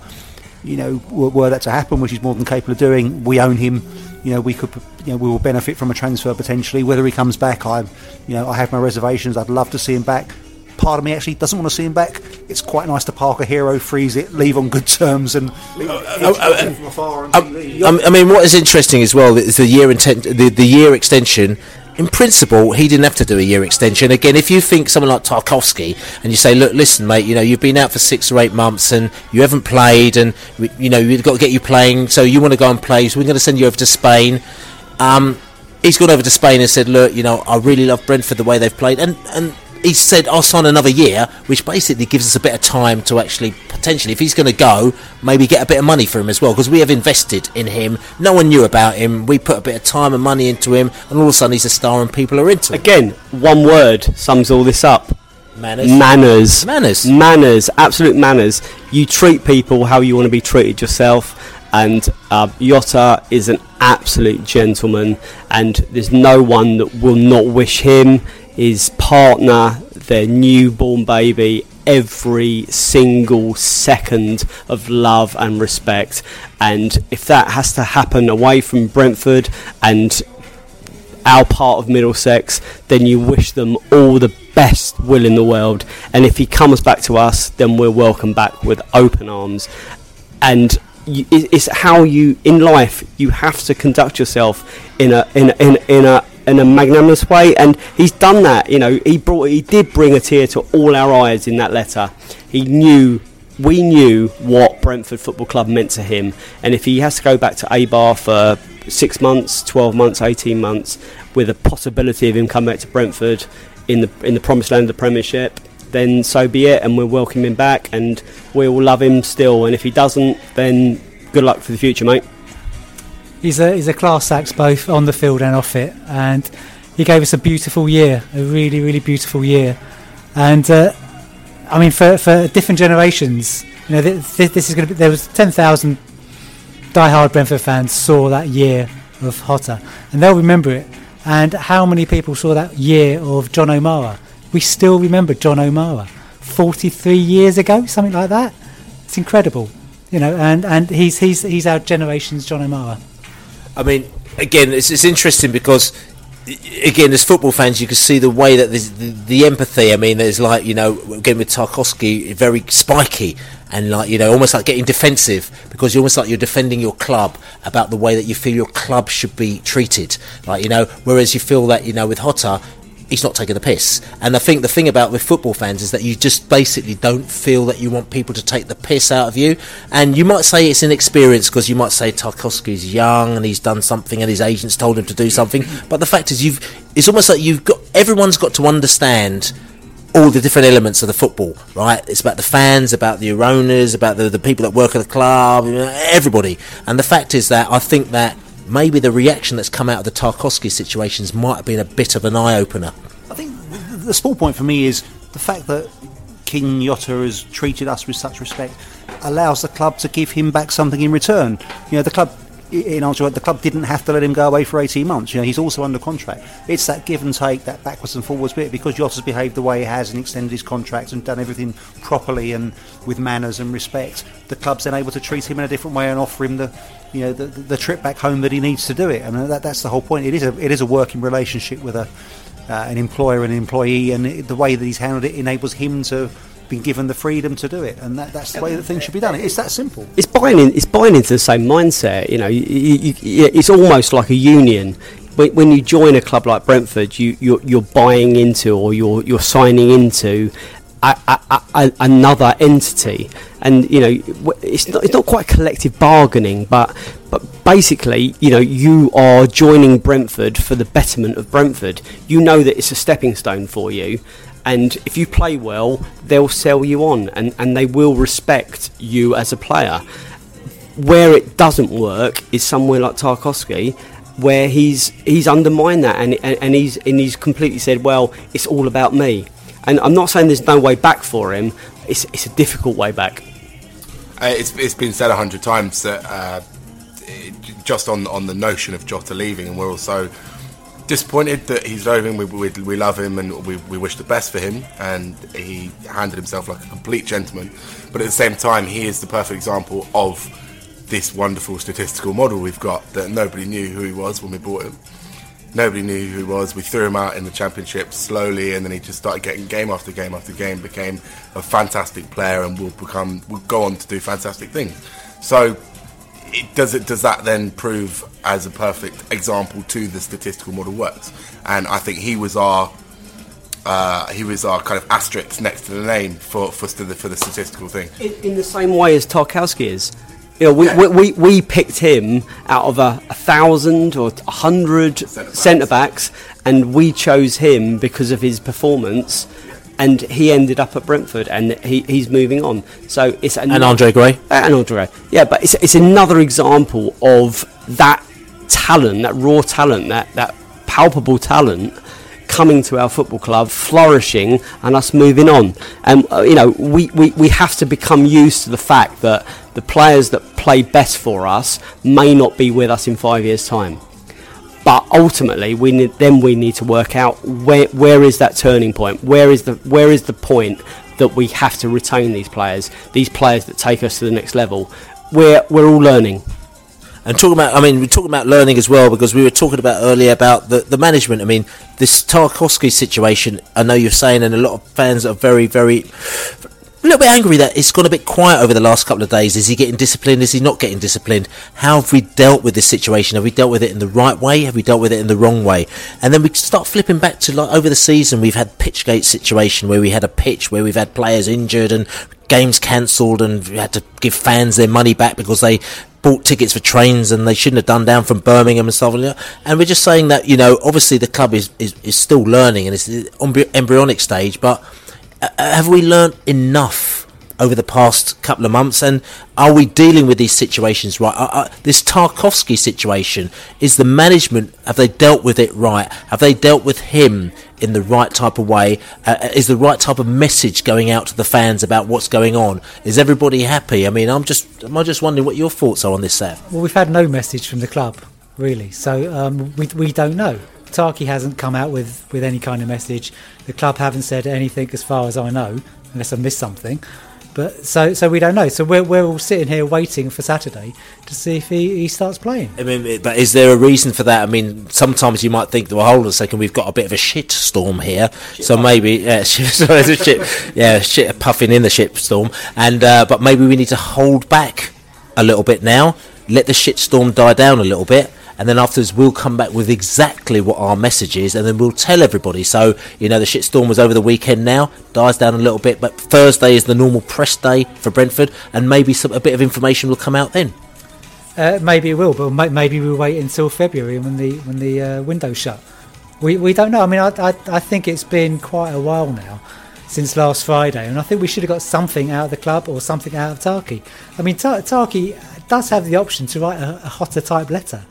You know, were, were that to happen, which he's more than capable of doing, we own him. You know, we could, you know, we will benefit from a transfer potentially. Whether he comes back, I, you know, I have my reservations. I'd love to see him back. Part of me actually doesn't want to see him back. It's quite nice to park a hero, freeze it, leave on good terms, and. Oh, oh, oh, um, I mean, what is interesting as well is the year intent, the, the year extension in principle, he didn't have to do a year extension. Again, if you think someone like Tarkowski and you say, look, listen, mate, you know, you've been out for six or eight months and you haven't played and, you know, we've got to get you playing, so you want to go and play, so we're going to send you over to Spain. Um, he's gone over to Spain and said, look, you know, I really love Brentford the way they've played. And, and he said, I'll sign another year, which basically gives us a bit of time to actually potentially, if he's going to go, maybe get a bit of money for him as well, because we have invested in him. No one knew about him. We put a bit of time and money into him, and all of a sudden he's a star and people are into him. Again, one word sums all this up. Manners. Manners. Manners. Manners. Absolute manners. You treat people how you want to be treated yourself. And uh, Jota is an absolute gentleman, and there's no one that will not wish him his partner, their newborn baby, every single second of love and respect. And if that has to happen away from Brentford and our part of Middlesex, then you wish them all the best will in the world. And if he comes back to us, then we're welcome back with open arms. And it's how you in life you have to conduct yourself in a in a, in, in a in a magnanimous way, and he's done that. You know, he brought, he did bring a tear to all our eyes in that letter. He knew, we knew what Brentford Football Club meant to him, and if he has to go back to Eibar for six months, twelve months, eighteen months, with a possibility of him coming back to Brentford in the in the promised land of the Premiership, then so be it, and we'll welcome him back, and we will love him still. And if he doesn't, then good luck for the future, mate he's a he's a class act both on the field and off it, and he gave us a beautiful year, a really really beautiful year, and uh, I mean for for different generations, you know th- th- this is going to be there was ten thousand die-hard Brentford fans saw that year of Jota, and they'll remember it. And how many people saw that year of John O'Mara? We still remember John O'Mara, 43 years ago, something like that. It's incredible, you know. And, and he's he's he's our generation's John O'Mara. I mean, again, it's, it's interesting because again, as football fans, you can see the way that the, the, empathy. I mean, there's like you know, again with Tarkowski, very spiky and like you know, almost like getting defensive because you're almost like you're defending your club about the way that you feel your club should be treated. Like you know, whereas you feel that you know with Jota, he's not taking the piss. And I think the thing about with football fans is that you just basically don't feel that you want people to take the piss out of you. And you might say it's inexperience because you might say Tarkowski's young and he's done something and his agents told him to do something. But the fact is, you've it's almost like you've got everyone's got to understand all the different elements of the football, right? It's about the fans, about the owners, about the, the people that work at the club, everybody. And the fact is that I think that maybe the reaction that's come out of the Tarkowski situations might have been a bit of an eye opener. I think the small point for me is the fact that King Jota has treated us with such respect allows the club to give him back something in return. You know, the club in answer, the club didn't have to let him go away for 18 months. You know, he's also under contract. It's that give and take, that backwards and forwards bit, because Jota's behaved the way he has and extended his contract and done everything properly and with manners and respect. The club's then able to treat him in a different way and offer him the, you know, the, the trip back home that he needs to do it. And that, that's the whole point. It is a, it is a working relationship with a, uh, an employer and an employee, and it, the way that he's handled it enables him to been given the freedom to do it, and that, that's the way that things should be done. It's that simple. It's buying in, it's buying into the same mindset. You know, you, you, you, it's almost like a union. When, you join a club like Brentford, you, you're, you're buying into or you're you're signing into a, a, a, another entity, and you know it's not it's not quite collective bargaining, but but basically, you know, you are joining Brentford for the betterment of Brentford. You know that it's a stepping stone for you, And if you play well, they'll sell you on and, and they will respect you as a player. Where it doesn't work is somewhere like Tarkowski, where he's he's undermined that and, and, and he's and he's completely said, well, it's all about me. And I'm not saying there's no way back for him. It's it's a difficult way back. Uh, it's, it's been said a hundred times that uh, just on on the notion of Jota leaving, and we're also disappointed that he's leaving. We, we, we love him and we, we wish the best for him, and he handled himself like a complete gentleman. But at the same time, he is the perfect example of this wonderful statistical model we've got that nobody knew who he was when we bought him. Nobody knew who he was. We threw him out in the championship slowly, and then he just started getting game after game after game. Became a fantastic player, and will become will go on to do fantastic things. So, it, does it does that then prove as a perfect example to the statistical model works? And I think he was our uh, he was our kind of asterisk next to the name for for, st- for the statistical thing. In, in the same way as Tarkowski is. You know, we, we, we, we picked him out of a, a thousand or a hundred centre backs, and we chose him because of his performance. And he ended up at Brentford, and he, he's moving on. So it's And Andre Gray. and Andre Gray. Yeah, but it's, it's another example of that talent, that raw talent, that, that palpable talent coming to our football club, flourishing, and us moving on. And uh, you know, we, we, we have to become used to the fact that the players that play best for us may not be with us in five years' time. But ultimately, we need, then we need to work out where where is that turning point? Where is the where is the point that we have to retain these players? These players that take us to the next level. We're we're all learning. And talking about, I mean, we're talking about learning as well because we were talking about earlier about the, the management. I mean, this Tarkowski situation, I know you're saying, and a lot of fans are very, very, a little bit angry that it's gone a bit quiet over the last couple of days. Is he getting disciplined? Is he not getting disciplined? How have we dealt with this situation? Have we dealt with it in the right way? Have we dealt with it in the wrong way? And then we start flipping back to like over the season, we've had Pitchgate situation where we had a pitch where we've had players injured and games cancelled and we had to give fans their money back because they bought tickets for trains and they shouldn't have done down from Birmingham and stuff. like that. And we're just saying that, you know, obviously the club is, is, is still learning and it's embryonic stage, but have we learnt enough over the past couple of months and are we dealing with these situations right uh, uh, this Tarkowski situation is the management have they dealt with it right have they dealt with him in the right type of way uh, uh, is the right type of message going out to the fans about what's going on is everybody happy i mean i'm just i'm just wondering what your thoughts are on this Sav. Well, we've had no message from the club, really. So um, we, we don't know. Tarky hasn't come out with, with any kind of message. The club haven't said anything, as far as I know, unless I missed something. But so so we don't know. So we're, we're all sitting here waiting for Saturday to see if he, he starts playing. I mean, but is there a reason for that? I mean, sometimes you might think, well, hold on a second, we've got a bit of a shit storm here, so maybe, yeah, shit, sorry, a shit, yeah, shit puffing in the shit storm, and uh, but maybe we need to hold back a little bit now, let the shit storm die down a little bit. And then afterwards, we'll come back with exactly what our message is, and then we'll tell everybody. So, you know, the shit storm was over the weekend now, dies down a little bit, but Thursday is the normal press day for Brentford, and maybe some, a bit of information will come out then. Uh, maybe it will, but maybe we'll wait until February when the when the uh, window's shut. We we don't know. I mean, I, I I think it's been quite a while now since last Friday, and I think we should have got something out of the club or something out of Tarky. I mean, Ta- Tarky does have the option to write a, a Jota type letter.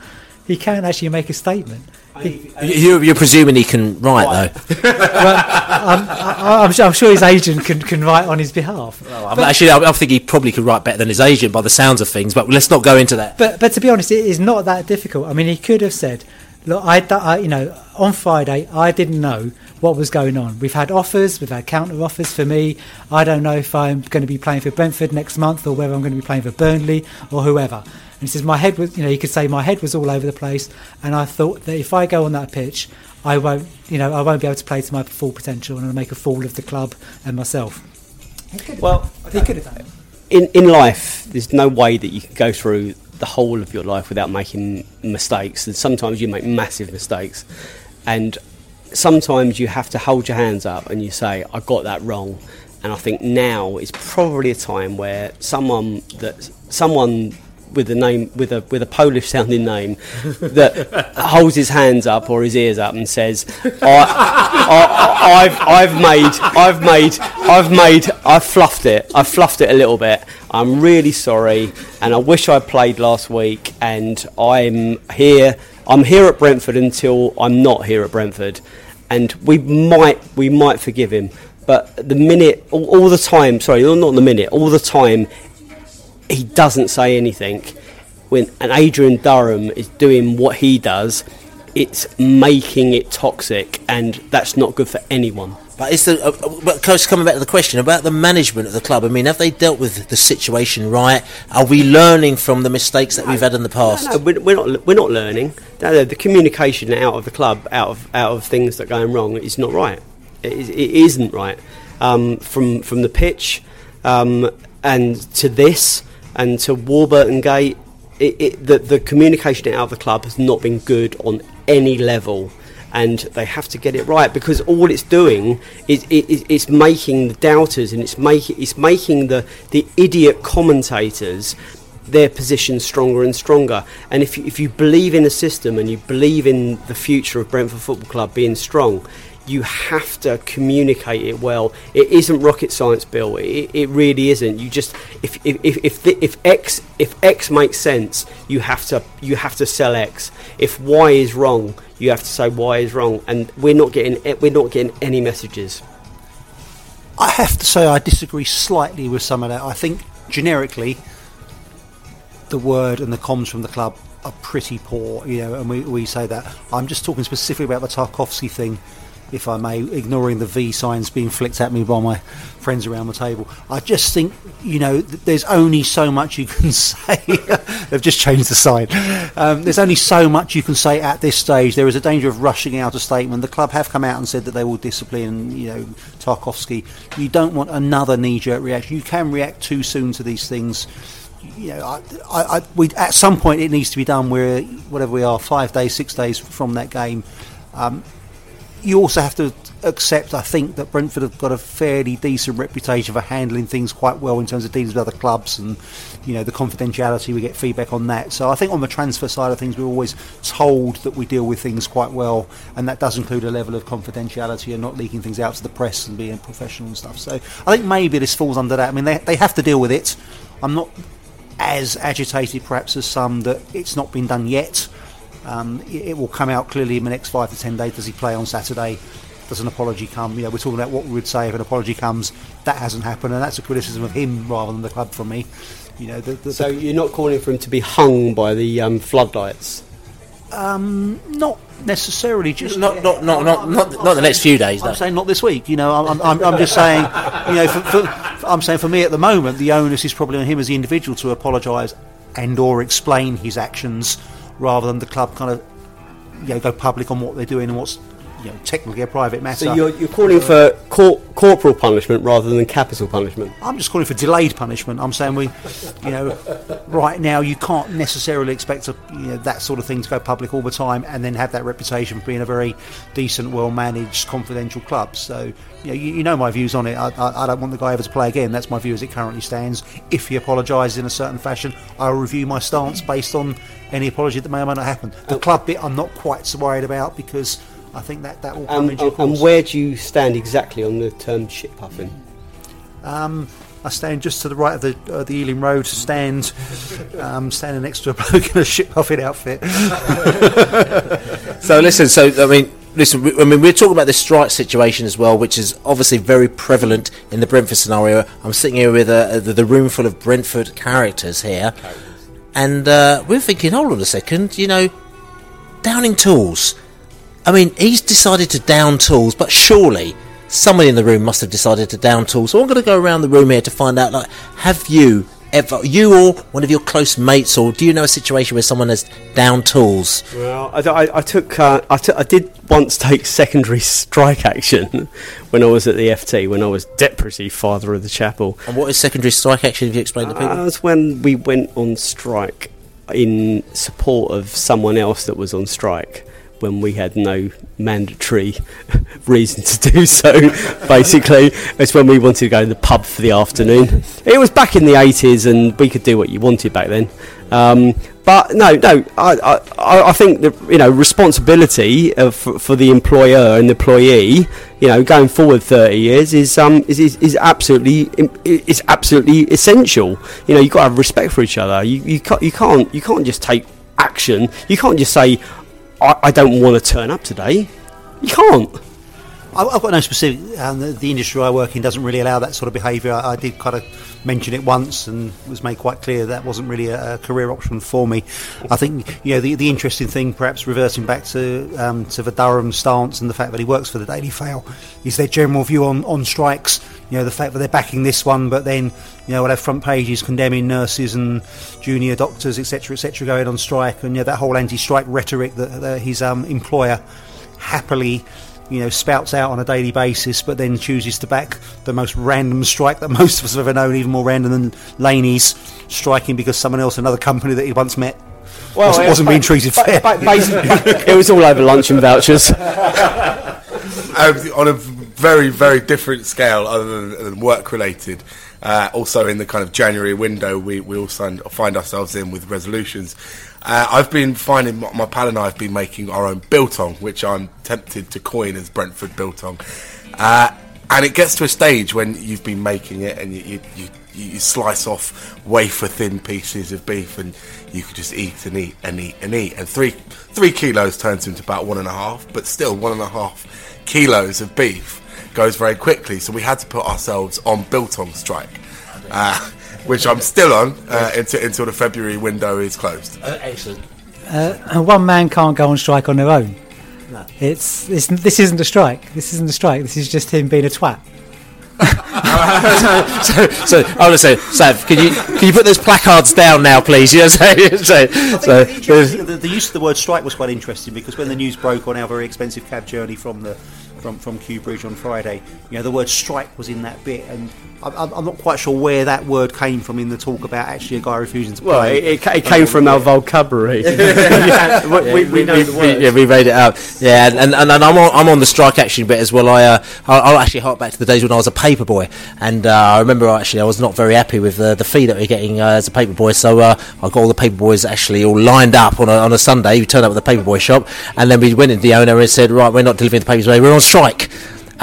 He can actually make a statement. He- You're, you're presuming he can write, though. I'm, I, I'm, sure, I'm sure his agent can, can write on his behalf. I'm actually, I, I think he probably could write better than his agent by the sounds of things, but let's not go into that. But but to be honest, it is not that difficult. I mean, he could have said, "Look, I, d- I- you know, on Friday I didn't know what was going on. We've had offers, we've had counter offers for me. I don't know if I'm going to be playing for Brentford next month or whether I'm going to be playing for Burnley or whoever." And he says, "My head was, you know, you could say my head was all over the place, and I thought that if I go on that pitch." I won't, you know, I won't be able to play to my full potential, and I'll make a fool of the club and myself. Well, he could have done it. in in life, there's no way that you can go through the whole of your life without making mistakes, and sometimes you make massive mistakes, and sometimes you have to hold your hands up and you say, "I got that wrong." And I think now is probably a time where someone that someone with a name with a with a Polish sounding name that holds his hands up or his ears up and says, I, have I've made I've made I've made I've fluffed it I've fluffed it a little bit. I'm really sorry, and I wish I played last week. And I'm here. I'm here at Brentford until I'm not here at Brentford, and we might we might forgive him. But the minute, all, all the time, sorry, not the minute, all the time, he doesn't say anything. When and Adrian Durham is doing what he does, it's making it toxic, and that's not good for anyone. But is the uh, uh, but coach coming back to the question about the management of the club? I mean, have they dealt with the situation right? Are we learning from the mistakes that we've had in the past? No, no we're, we're not. We're not learning. No, the communication out of the club, out of out of things that are going wrong, is not right. It, it isn't right um, from from the pitch um, and to this and to Warburton Gate, it, it, the, the communication out of the club has not been good on any level. And they have to get it right because all it's doing is it, it's making the doubters and it's making it's making the, the idiot commentators their position stronger and stronger. And if you, if you believe in the system and you believe in the future of Brentford Football Club being strong, you have to communicate it well. It isn't rocket science, Bill. It, it really isn't. You just if if if if, the, if X if X makes sense, you have to you have to sell X. If Y is wrong, you have to say Y is wrong. And we're not getting we're not getting any messages. I have to say I disagree slightly with some of that. I think generically the word and the comms from the club are pretty poor, you know, and we, we say that. I'm just talking specifically about the Tarkowski thing if I may, ignoring the V signs being flicked at me by my friends around the table. I just think, you know, th- there's only so much you can say. They've just changed the sign. Um, there's only so much you can say at this stage. There is a danger of rushing out a statement. The club have come out and said that they will discipline, you know, Tarkowski. You don't want another knee-jerk reaction. You can react too soon to these things you know, I, I, I, we, at some point it needs to be done. Where whatever we are, five days, six days from that game, um, you also have to accept, I think, that Brentford have got a fairly decent reputation for handling things quite well in terms of dealings with other clubs and, you know, the confidentiality. We get feedback on that. So I think on the transfer side of things, we're always told that we deal with things quite well, and that does include a level of confidentiality and not leaking things out to the press and being professional and stuff. So I think maybe this falls under that. I mean, they, they have to deal with it. I'm not as agitated, perhaps, as some that it's not been done yet. Um, it, it, will come out clearly in the next five to ten days. Does he play on Saturday? Does an apology come? You know, we're talking about what we would say if an apology comes. That hasn't happened, and that's a criticism of him rather than the club from me. You know, the, the, so you're not calling for him to be hung by the um, floodlights? Um, not necessarily. Just not not not not not, not, not the next few days. I'm saying not this week. You know, I'm, I'm, I'm just saying. You know, for, for, I'm saying for me at the moment, the onus is probably on him as the individual to apologise and or explain his actions rather than the club kind of you know, go public on what they're doing and what's you know, technically a private matter. So you're, you're calling for cor- corporal punishment rather than capital punishment? I'm just calling for delayed punishment. I'm saying we, you know, right now you can't necessarily expect a, you know, that sort of thing to go public all the time and then have that reputation for being a very decent, well-managed, confidential club. So you know, you, you know my views on it. I, I, I, don't want the guy ever to play again. That's my view as it currently stands. If he apologises in a certain fashion, I'll review my stance based on any apology that may or may not happen. The club bit I'm not quite so worried about because I think that that will come um, in due And where do you stand exactly on the term ship puffing? Um, I stand just to the right of the uh, the Ealing Road stand, um, standing next to a bloke in a ship puffing outfit. so listen, so I mean, listen, I mean, we're talking about this strike situation as well, which is obviously very prevalent in the Brentford scenario. I'm sitting here with uh, the, the, room full of Brentford characters here, and uh, we're thinking, hold on a second, you know, downing tools. I mean, he's decided to down tools, but surely somebody in the room must have decided to down tools. So I'm going to go around the room here to find out, like, have you ever, you or one of your close mates, or do you know a situation where someone has down tools? Well, I, I, I took, uh, I, t- I did once take secondary strike action when I was at the FT, when I was deputy father of the chapel. And what is secondary strike action? If you explain to people, uh, was when we went on strike in support of someone else that was on strike when we had no mandatory reason to do so. Basically, it's when we wanted to go to the pub for the afternoon. It was back in the 80s, and we could do what you wanted back then. Um, but no, no, I, I, I think the you know responsibility for, for the employer and the employee, you know, going forward thirty years is um is, is, is absolutely is absolutely essential. You know, you've got to have respect for each other. You you can't you can't you can't just take action. You can't just say, I, I don't want to turn up today. You can't. I've got no specific. Um, the, the industry I work in doesn't really allow that sort of behaviour. I, I did kind of mention it once and was made quite clear that wasn't really a, a career option for me. I think you know the, the interesting thing, perhaps reversing back to um, to the Durham stance and the fact that he works for the Daily Fail, is their general view on, on strikes. You know the fact that they're backing this one, but then you know we'll have front pages condemning nurses and junior doctors, etc., etc., going on strike, and you know that whole anti-strike rhetoric that, that his um, employer happily you know, spouts out on a daily basis, but then chooses to back the most random strike that most of us have ever known, even more random than Laney's striking because someone else, another company that he once met, wasn't, wasn't ba- being treated ba- fair. ba- basically, it was all over lunch and vouchers. um, on a very, very different scale, other than, work related. Uh, also, in the kind of January window, we, we all find, find ourselves in with resolutions. Uh, I've been finding my, my pal and I have been making our own biltong, which I'm tempted to coin as Brentford biltong. Uh, and it gets to a stage when you've been making it and you, you, you, you slice off wafer thin pieces of beef and you could just eat and eat and eat and eat. And three, three kilos turns into about one and a half, but still one and a half kilos of beef goes very quickly. So we had to put ourselves on biltong strike. Uh, which I'm still on uh, until, until the February window is closed. excellent. Uh, and one man can't go on strike on their own. It's, it's this isn't a strike. This isn't a strike. This is just him being a twat. so, so I want to say, Sav, can you can you put those placards down now, please? You know, so, so, so the, interesting- the, the use of the word strike was quite interesting because when the news broke on our very expensive cab journey from the from from Kew Bridge on Friday, you know the word strike was in that bit, and I'm, I'm I'm not quite sure where that word came from in the talk about actually a guy refusing to Well, play. it, it, it came from our vocabulary. yeah, we, we, we know the we- word. yeah, we made it out. Yeah, and, and, and I'm on I'm on the strike action bit as well. I uh, I'll, I'll actually hark back to the days when I was a paper boy, and uh, I remember actually I was not very happy with uh, the fee that we are getting uh, as a paper boy. So uh, I got all the paper boys actually all lined up on a, on a Sunday. We turned up at the paper boy shop, and then we went into the owner and said, right, we're not delivering the papers today. We're on strike.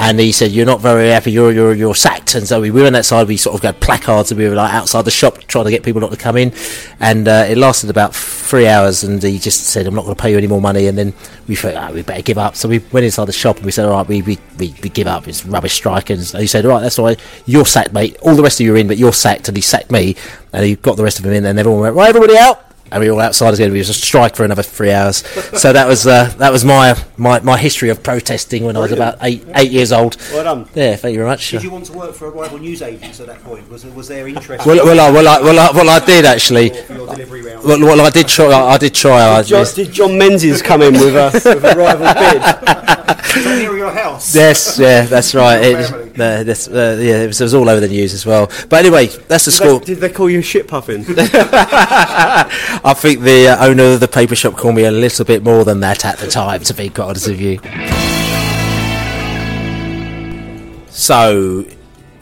And he said, "You're not very happy. You're you're you're sacked." And so we were on that side. We sort of got placards, and we were like outside the shop trying to get people not to come in. And uh, it lasted about three hours. And he just said, "I'm not going to pay you any more money." And then we thought, oh, "We better give up." So we went inside the shop and we said, "All right, we we, we, we give up. It's rubbish strike." And he said, "All right, that's all right. You're sacked, mate. All the rest of you are in, but you're sacked." And he sacked me, and he got the rest of them in. And everyone went, "Right, everybody out." And we were all outside again. We was a strike for another three hours. so that was uh, that was my, my my history of protesting when I was about eight eight years old. Well done. Yeah, thank you very much. Did you want to work for a rival news agent at that point? Was was there interest? Well, well, I, well, I, well, I, well, I did actually. For your delivery round. Well, well, I did try. I, I did try. I Did John, did John Menzies come in with a, with a rival bid? Near your house? Yes, yeah, that's right. It, uh, that's, uh, yeah, it was, it was all over the news as well. But anyway, that's the score. did they call you shit puffing? I think the uh, owner of the paper shop called me a little bit more than that at the time, to be quite honest with you. So,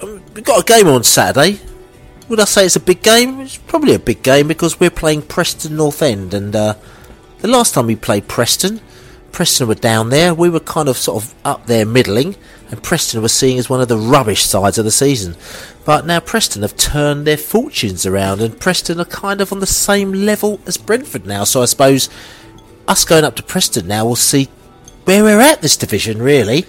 um, we've got a game on Saturday. Would I say it's a big game? It's probably a big game because we're playing Preston North End, and uh, the last time we played Preston, Preston were down there. We were kind of sort of up there, middling, and Preston was seen as one of the rubbish sides of the season. But now Preston have turned their fortunes around, and Preston are kind of on the same level as Brentford now. So I suppose us going up to Preston now will see where we're at this division, really.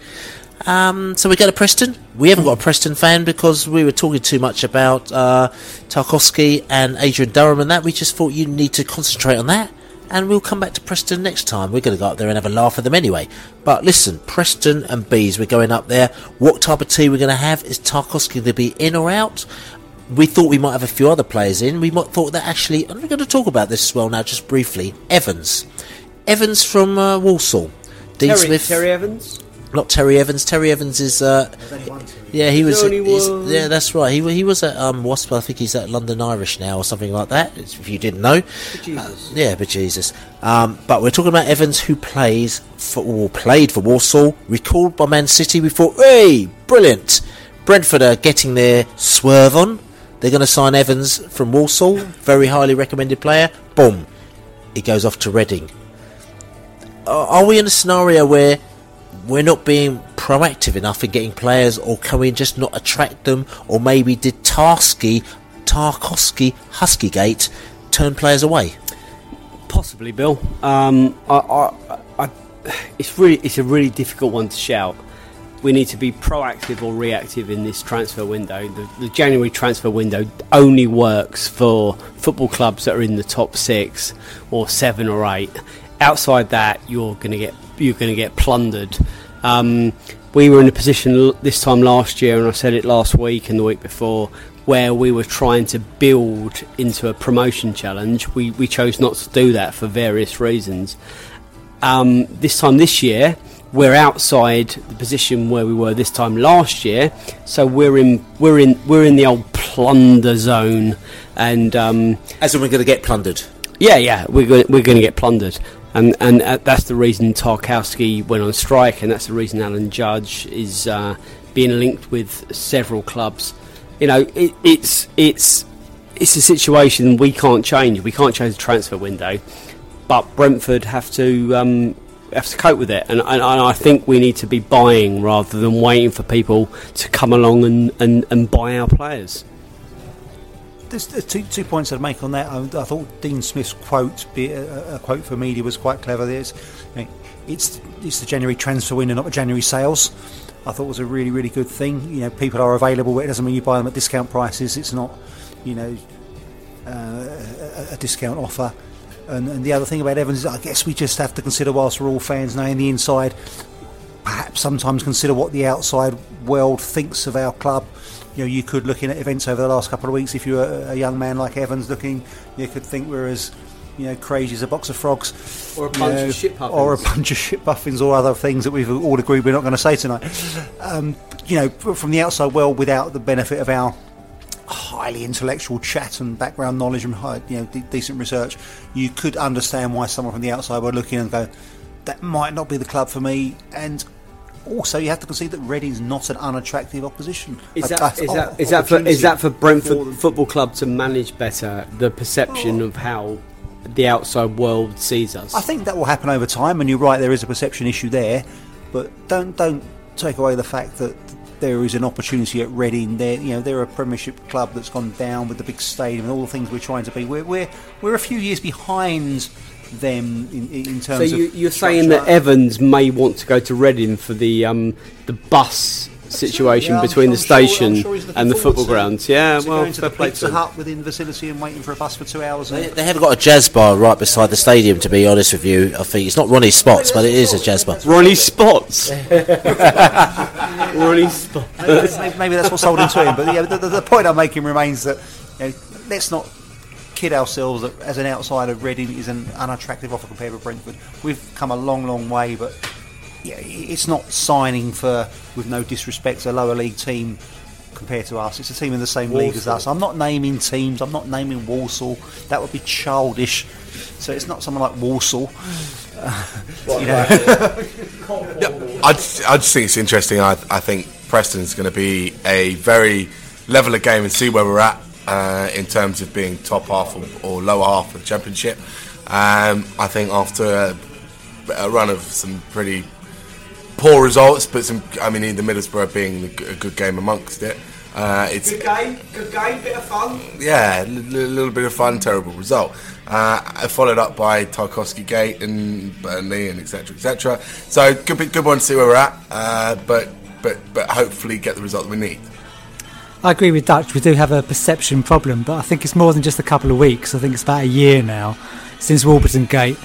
Um, so we go to Preston. We haven't got a Preston fan because we were talking too much about uh, Tarkowski and Adrian Durham and that. We just thought you need to concentrate on that, and we'll come back to Preston next time. We're going to go up there and have a laugh at them anyway. But listen, Preston and Bees, we're going up there. What type of tea we're going to have? Is Tarkowski going to be in or out? We thought we might have a few other players in. We might thought that actually, and we're going to talk about this as well now, just briefly. Evans, Evans from uh, Walsall. Dean Terry, Smith, Terry Evans? Not Terry Evans. Terry Evans is, uh, yeah, he was, only one. yeah, that's right. He wa- he was at um, Wasp. I think he's at London Irish now or something like that. If you didn't know, Jesus. yeah, but Jesus. Um, but we're talking about Evans, who plays for or played for Walsall, recalled by Man City. We thought, hey, brilliant. Brentford are getting their swerve on. They're going to sign Evans from Walsall, very highly recommended player. Boom, he goes off to Reading. Are are we in a scenario where we're not being proactive enough in getting players, or can we just not attract them? Or maybe did Tarski, Tarkowski, Huskygate turn players away? Possibly, Bill. Um, I, I, I, it's really it's a really difficult one to shout. We need to be proactive or reactive in this transfer window. The, the January transfer window only works for football clubs that are in the top six or seven or eight. Outside that, you're going to get you're going to get plundered. Um, we were in a position l- this time last year, and I said it last week and the week before, where we were trying to build into a promotion challenge. We, we chose not to do that for various reasons. Um, this time this year, we're outside the position where we were this time last year, so we're in we're in we're in the old plunder zone, and um, as in we're going to get plundered. Yeah, yeah, we're going we're going to get plundered, and and uh, that's the reason Tarkowski went on strike, and that's the reason Alan Judge is uh, being linked with several clubs. You know, it, it's it's it's a situation we can't change. We can't change the transfer window, but Brentford have to um, have to cope with it, and, and, and I think we need to be buying rather than waiting for people to come along and, and, and buy our players. There's uh, two, two points I'd make on that. I, I thought Dean Smith's quote, be a, a quote for media, was quite clever. There's, it's it's the January transfer window, not the January sales. I thought was a really really good thing. You know, people are available, but it doesn't mean you buy them at discount prices. It's not, you know, uh, a, a discount offer. And, and the other thing about Evans is, I guess we just have to consider, whilst we're all fans knowing the inside, perhaps sometimes consider what the outside world thinks of our club. You know, you could looking at events over the last couple of weeks. If you were a, young man like Evans looking, you could think we're as you know crazy as a box of frogs, Or a bunch know, of shit puffins. or a bunch of shit buffins, or other things that we've all agreed we're not going to say tonight. Um, you know, from the outside world, without the benefit of our highly intellectual chat and background knowledge and you know de- decent research, you could understand why someone from the outside would look in and go, that might not be the club for me. And also, you have to concede that Reading's not an unattractive opposition. Is that a- is that is that for is that for for Brentford. Football Club to manage better the perception of how the outside world sees us? I think that will happen over time, and you're right. There is a perception issue there, but don't don't take away the fact that there is an opportunity at Reading. There, you know, they're a Premiership club that's gone down with the big stadium and all the things we're trying to be. We're we're, we're a few years behind them in, in So terms you, of. you're saying that Evans may want to go to Reading for the um, the bus situation Yeah, between sure- the I'm sure- station sure and the football grounds. Yeah, to well, going to fair the play Pizza to him. Hut within the vicinity and waiting for a bus for two hours. and- They haven't got a jazz bar right beside the stadium, to be honest with you. I think it's not Ronnie Scott's, but it is a jazz bar. Ronnie Scott's. Ronnie Scott's. maybe, maybe that's what's holding to him. But yeah, the, the, the point I'm making remains that you know, let's not kid ourselves that as an outsider, Reading is an unattractive offer compared with Brentford. We've come a long, long way, but yeah, it's not signing for, with no disrespect, a lower league team compared to us. It's a team in the same league as us. I'm not naming teams. I'm not naming Walsall. That would be childish. So it's not someone like Walsall. you know. I just, I just think it's interesting. I, I think Preston's going to be a very level of game and see where we're at uh, in terms of being top half or, or lower half of the championship. Um, I think after a, a run of some pretty poor results, but some, I mean, the Middlesbrough being a good game amongst it. Uh, it's game, good game, bit of fun. yeah, a little bit of fun, terrible result. Uh, followed up by Tarkowski Gate and Burnley and etc. etc. So good, good one to see where we're at, uh, but but but hopefully get the result that we need. I agree with Dutch. We do have a perception problem, but I think it's more than just a couple of weeks. I think it's about a year now since Warburton Gate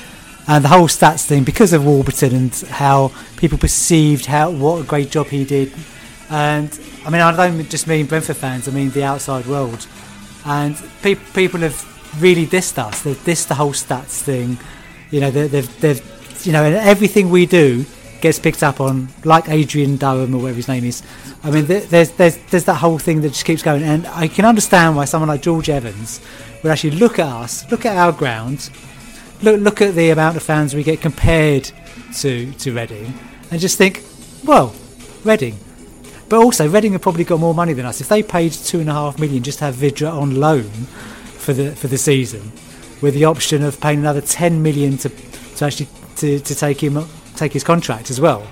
and the whole stats thing because of Warburton and how people perceived how what a great job he did. And I mean, I don't just mean Brentford fans. I mean the outside world. And pe- people have really dissed us. They've dissed the whole stats thing. You know, they- they've they've you know, everything we do gets picked up on, like Adrian Durham or whatever his name is. I mean, there's there's there's that whole thing that just keeps going, and I can understand why someone like George Evans would actually look at us, look at our ground, look look at the amount of fans we get compared to to Reading, and just think, well, Reading. But also, Reading have probably got more money than us. If they paid two and a half million just to have Vydra on loan for the for the season, with the option of paying another ten million to to actually to, to take him take his contract as well,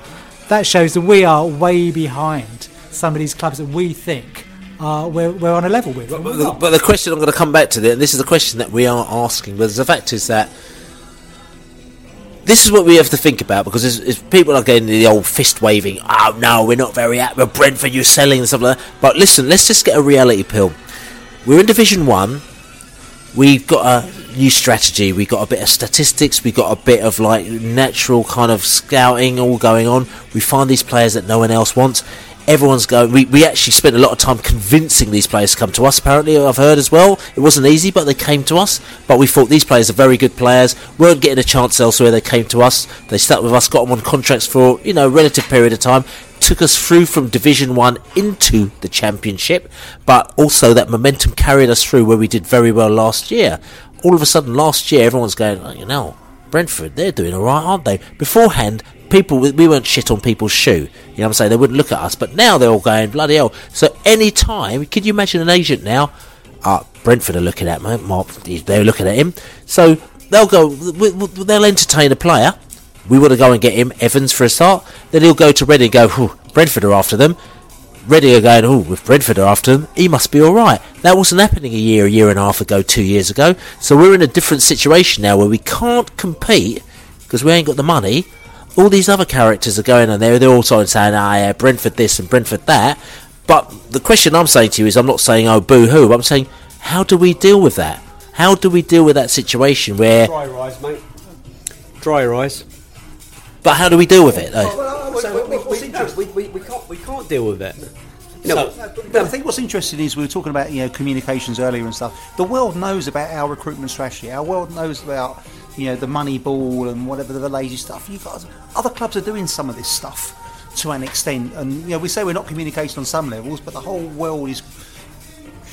that shows that we are way behind some of these clubs that we think we're, we're on a level with. But the, but the question I'm going to come back to, and this is the question that we are asking, but the fact is that this is what we have to think about because it's people are getting the old fist waving. Oh no, we're not very happy. with Brentford, you're selling and stuff like that. But listen, let's just get a reality pill. We're in Division One. We've got a new strategy. We've got a bit of statistics. We've got a bit of like natural kind of scouting all going on. We find these players that no one else wants everyone's going. We, we actually spent a lot of time convincing these players to come to us. Apparently, I've heard as well. It wasn't easy, but they came to us. But we thought these players are very good players. weren't getting a chance elsewhere. They came to us. They stuck with us. Got them on contracts for you know a relative period of time. Took us through from Division One into the Championship, but also that momentum carried us through where we did very well last year. All of a sudden, last year, everyone's going, oh, you know, Brentford, they're doing all right, aren't they? Beforehand, people we weren't shit on people's shoe. You know what I'm saying? They wouldn't look at us, but now they're all going bloody hell. So any time, could you imagine an agent now? Uh, Brentford are looking at me. They're looking at him. So they'll go. They'll entertain a player. We want to go and get him Evans for a start. Then he'll go to Reading and go. Brentford are after them. Reading are going. Oh, with Brentford after him, he must be all right. That wasn't happening a year, a year and a half ago, two years ago. So we're in a different situation now where we can't compete because we ain't got the money all these other characters are going on there. They're all sort of saying, "Ah, yeah, Brentford this and Brentford that." But the question I'm saying to you is, I'm not saying, "Oh, boo hoo." I'm saying, how do we deal with that? How do we deal with that situation where dry rise, mate? Dry rise. But how do we deal with it? Though? we, we, we, can't we can't deal with it. You know, but I think what's interesting is we were talking about you know communications earlier and stuff. The world knows about our recruitment strategy. Our world knows about you know the money ball and whatever the lazy stuff. You guys, other clubs are doing some of this stuff to an extent, and you know we say we're not communicating on some levels, but the whole world is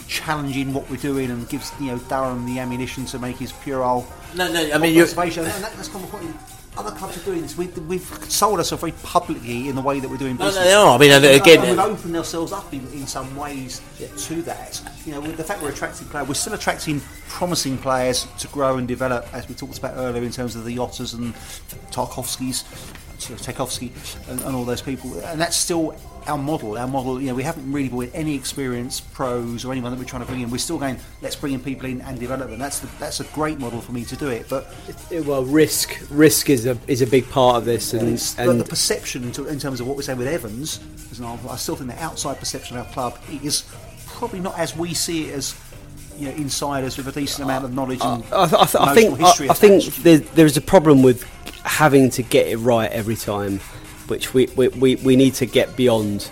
challenging what we're doing and gives you know Durham the ammunition to make his puerile. No, no, I mean you're. And that, that's kind of other clubs are doing this. We, we've sold ourselves very publicly in the way that we're doing business. No, they are. I mean, again, we've uh, opened ourselves up in, in some ways to that. You know, with the fact we're attracting players, we're still attracting promising players to grow and develop, as we talked about earlier, in terms of the Jotas and Tarkowskis, Tarkowski, and, and all those people, and that's still our model, our model, you know, we haven't really brought in any experienced pros or anyone that we're trying to bring in. We're still going, let's bring in people in and develop them. That's the, that's a great model for me to do it. But it, well, risk risk is a is a big part of this, and, and, and the perception in, in terms of what we're saying with Evans, as an example, I still think the outside perception of our club is probably not as we see it as you know, insiders with a decent amount of knowledge and I, I, th- I think I, I think there, there's a problem with having to get it right every time which we, we, we, we need to get beyond.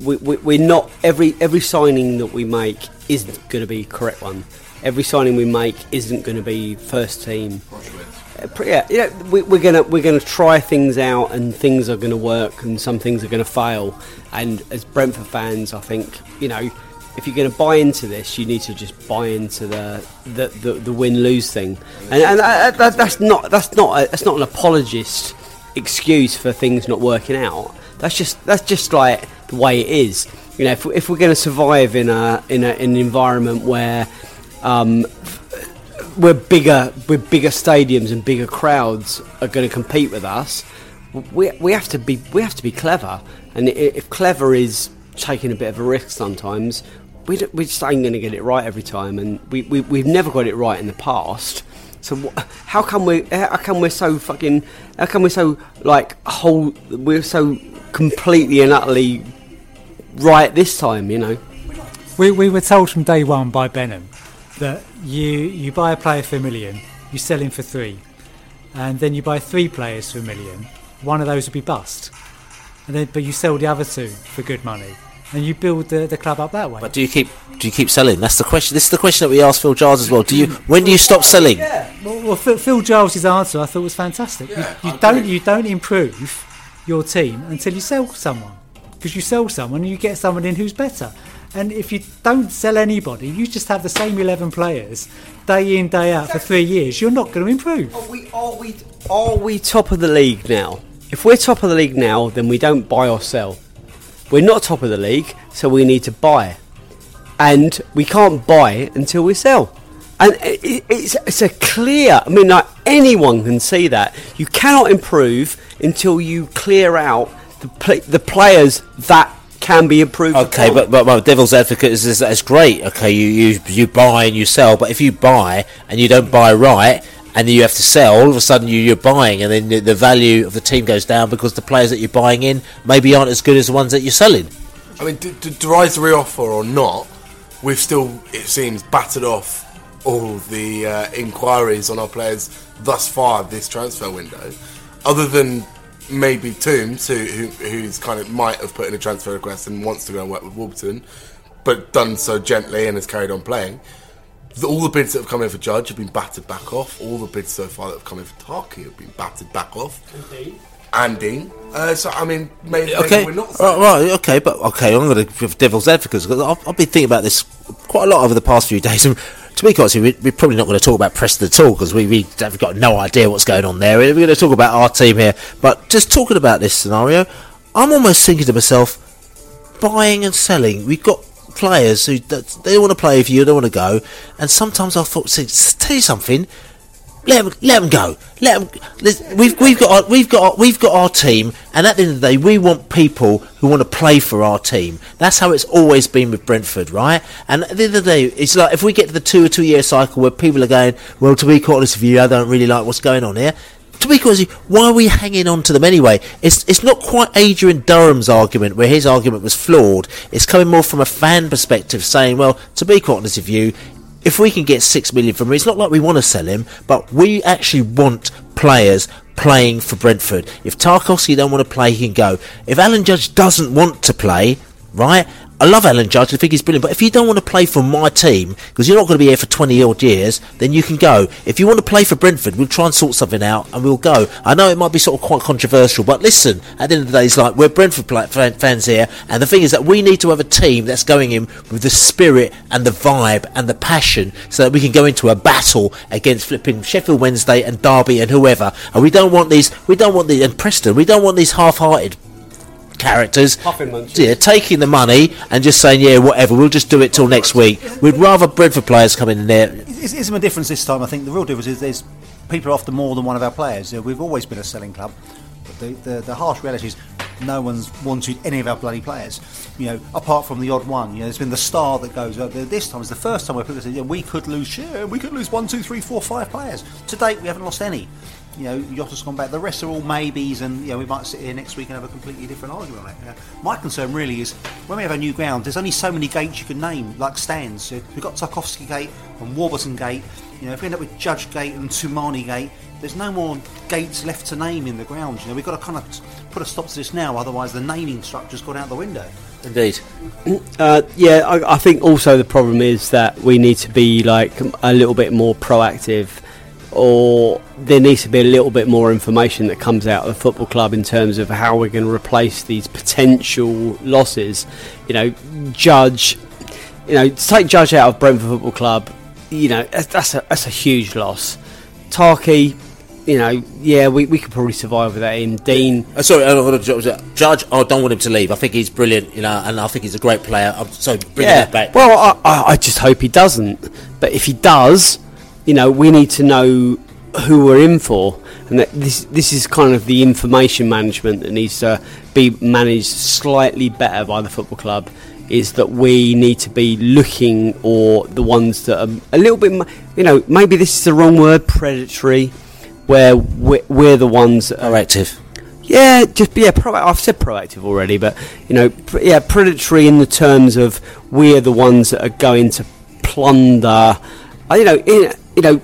We, we, we're not every every signing that we make isn't going to be correct one. Every signing we make isn't going to be first team. Uh, yeah, you know, we, we're gonna we're gonna try things out, and things are gonna work, and some things are gonna fail. And as Brentford fans, I think you know if you're going to buy into this, you need to just buy into the the, the, the win lose thing, and, and uh, that, that's not that's not a, that's not an apologist excuse for things not working out. That's just that's just like the way it is. You know, if, if we're going to survive in a in, a, in an environment where um, we're bigger, with bigger stadiums and bigger crowds are going to compete with us. We, we have to be we have to be clever, and if clever is taking a bit of a risk sometimes, we, we just ain't going to get it right every time, and we, we we've never got it right in the past. So how come we? How come we're so fucking? How come we're so like whole? We're so completely and utterly right this time. You know. We we were told from day one by Benham that you you buy a player for a million, you sell him for three, and then you buy three players for a million. One of those would be bust, and then but you sell the other two for good money and you build the, the club up that way. But do you keep do you keep selling? That's the question. This is the question that we asked Phil Giles as well. Do you when do you stop selling? Yeah. Well, well Phil, Phil Giles' answer I thought was fantastic. Yeah, you, you don't you don't improve your team until you sell someone because you sell someone and you get someone in who's better. And if you don't sell anybody, you just have the same eleven players day in day out for three years. You're not going to improve. Are we are we are we top of the league now? If we're top of the league now, then we don't buy or sell we're not top of the league, so we need to buy, and we can't buy until we sell. And it, it- it's, it's a clear. I mean, like anyone can see that you cannot improve until you clear out the the players that can be improved. Okay, upon. but, but my devil's advocate is, is that's great. Okay, you, you you buy and you sell, but if you buy and you don't buy right, and then you have to sell, all of a sudden you, you're buying, and then the, the value of the team goes down because the players that you're buying in maybe aren't as good as the ones that you're selling. I mean, d- d- derides the reoffer or not, we've still, it seems, battered off all the uh, inquiries on our players thus far this transfer window. Other than maybe Toombs, who, who who's kind of might have put in a transfer request and wants to go and work with Wolverton, but done so gently and has carried on playing. The- All the bids that have come in for Judge have been battered back off. All the bids so far that have come in for Tarky have been battered back off. And Dean. Uh, so, I mean, maybe, maybe Okay, we're not. right, right, okay, but okay, I'm going to give devil's advocate because I've, I've been thinking about this quite a lot over the past few days. And to be honest, we, we're probably not going to talk about Preston at all because we, we have got no idea what's going on there. We're going to talk about our team here, but just talking about this scenario, I'm almost thinking to myself, buying and selling. We've got players who they want to play for you, they want to go, and sometimes I thought, tell you something. Let them, let them go. Let them. We've we've got our, we've got our, we've got our team, and at the end of the day, we want people who want to play for our team. That's how it's always been with Brentford, right? And at the end of the day, it's like if we get to the two or two year cycle where people are going, well, to be honest with you, I don't really like what's going on here. To be quite honest, why are we hanging on to them anyway? It's it's not quite Adrian Durham's argument where his argument was flawed. It's coming more from a fan perspective, saying, well, to be quite honest with you, if we can get six million from him, it's not like we want to sell him, but we actually want players playing for Brentford. If Tarkowski don't want to play, he can go. If Alan Judge doesn't want to play, right? I love Alan Judge. I think he's brilliant. But if you don't want to play for my team, because you're not going to be here for 20 odd years, then you can go. If you want to play for Brentford, we'll try and sort something out and we'll go. I know it might be sort of quite controversial, but listen, at the end of the day, it's like we're Brentford fans here, and the thing is that we need to have a team that's going in with the spirit and the vibe and the passion so that we can go into a battle against flipping Sheffield Wednesday and Derby and whoever. And we don't want these, we don't want the, and Preston, we don't want these half-hearted characters yeah, taking the money and just saying, yeah, whatever, we'll just do it till next week. We'd rather Brentford players come in there. Is, is there a difference this time? I think the real difference is there's people are after more than one of our players. You know, we've always been a selling club, but the, the, the harsh reality is no one's wanted any of our bloody players. You know, apart from the odd one. You know, there's been the star that goes. This time is the first time where people say, yeah, we could lose. Yeah, we could lose one, two, three, four, five players. To date, we haven't lost any. You know, Jota's gone back. The rest are all maybes, and you know, we might sit here next week and have a completely different argument on it. You know, my concern really is when we have a new ground, there's only so many gates you can name, like stands. We've got Tarkowski Gate and Warburton Gate. You know, if we end up with Judge Gate and Toumani Gate, there's no more gates left to name in the ground. You know, we've got to kind of put a stop to this now, otherwise the naming structure's gone out the window. Indeed. Uh, yeah, I, I think also the problem is that we need to be like a little bit more proactive, or there needs to be a little bit more information that comes out of the football club in terms of how we're going to replace these potential losses. You know, Judge, you know, take Judge out of Brentford Football Club, you know, that's, that's a that's a huge loss. Tarky, you know, yeah, we, we could probably survive without him. Dean, Uh, sorry, I don't want to judge. I don't want him to leave. I think he's brilliant, you know, and I think he's a great player. I'm so bring yeah. that back. Well, I, I, I just hope he doesn't. But if he does, you know, we need to know who we're in for, and that this this is kind of the information management that needs to be managed slightly better by the football club. Is that we need to be looking, or the ones that are a little bit, you know, maybe this is the wrong word, predatory, where we're, we're the ones that are proactive. Yeah, just be yeah. Pro- I've said proactive already, but you know, pr- yeah, predatory in the terms of we're the ones that are going to plunder. Uh, you know, in, you know,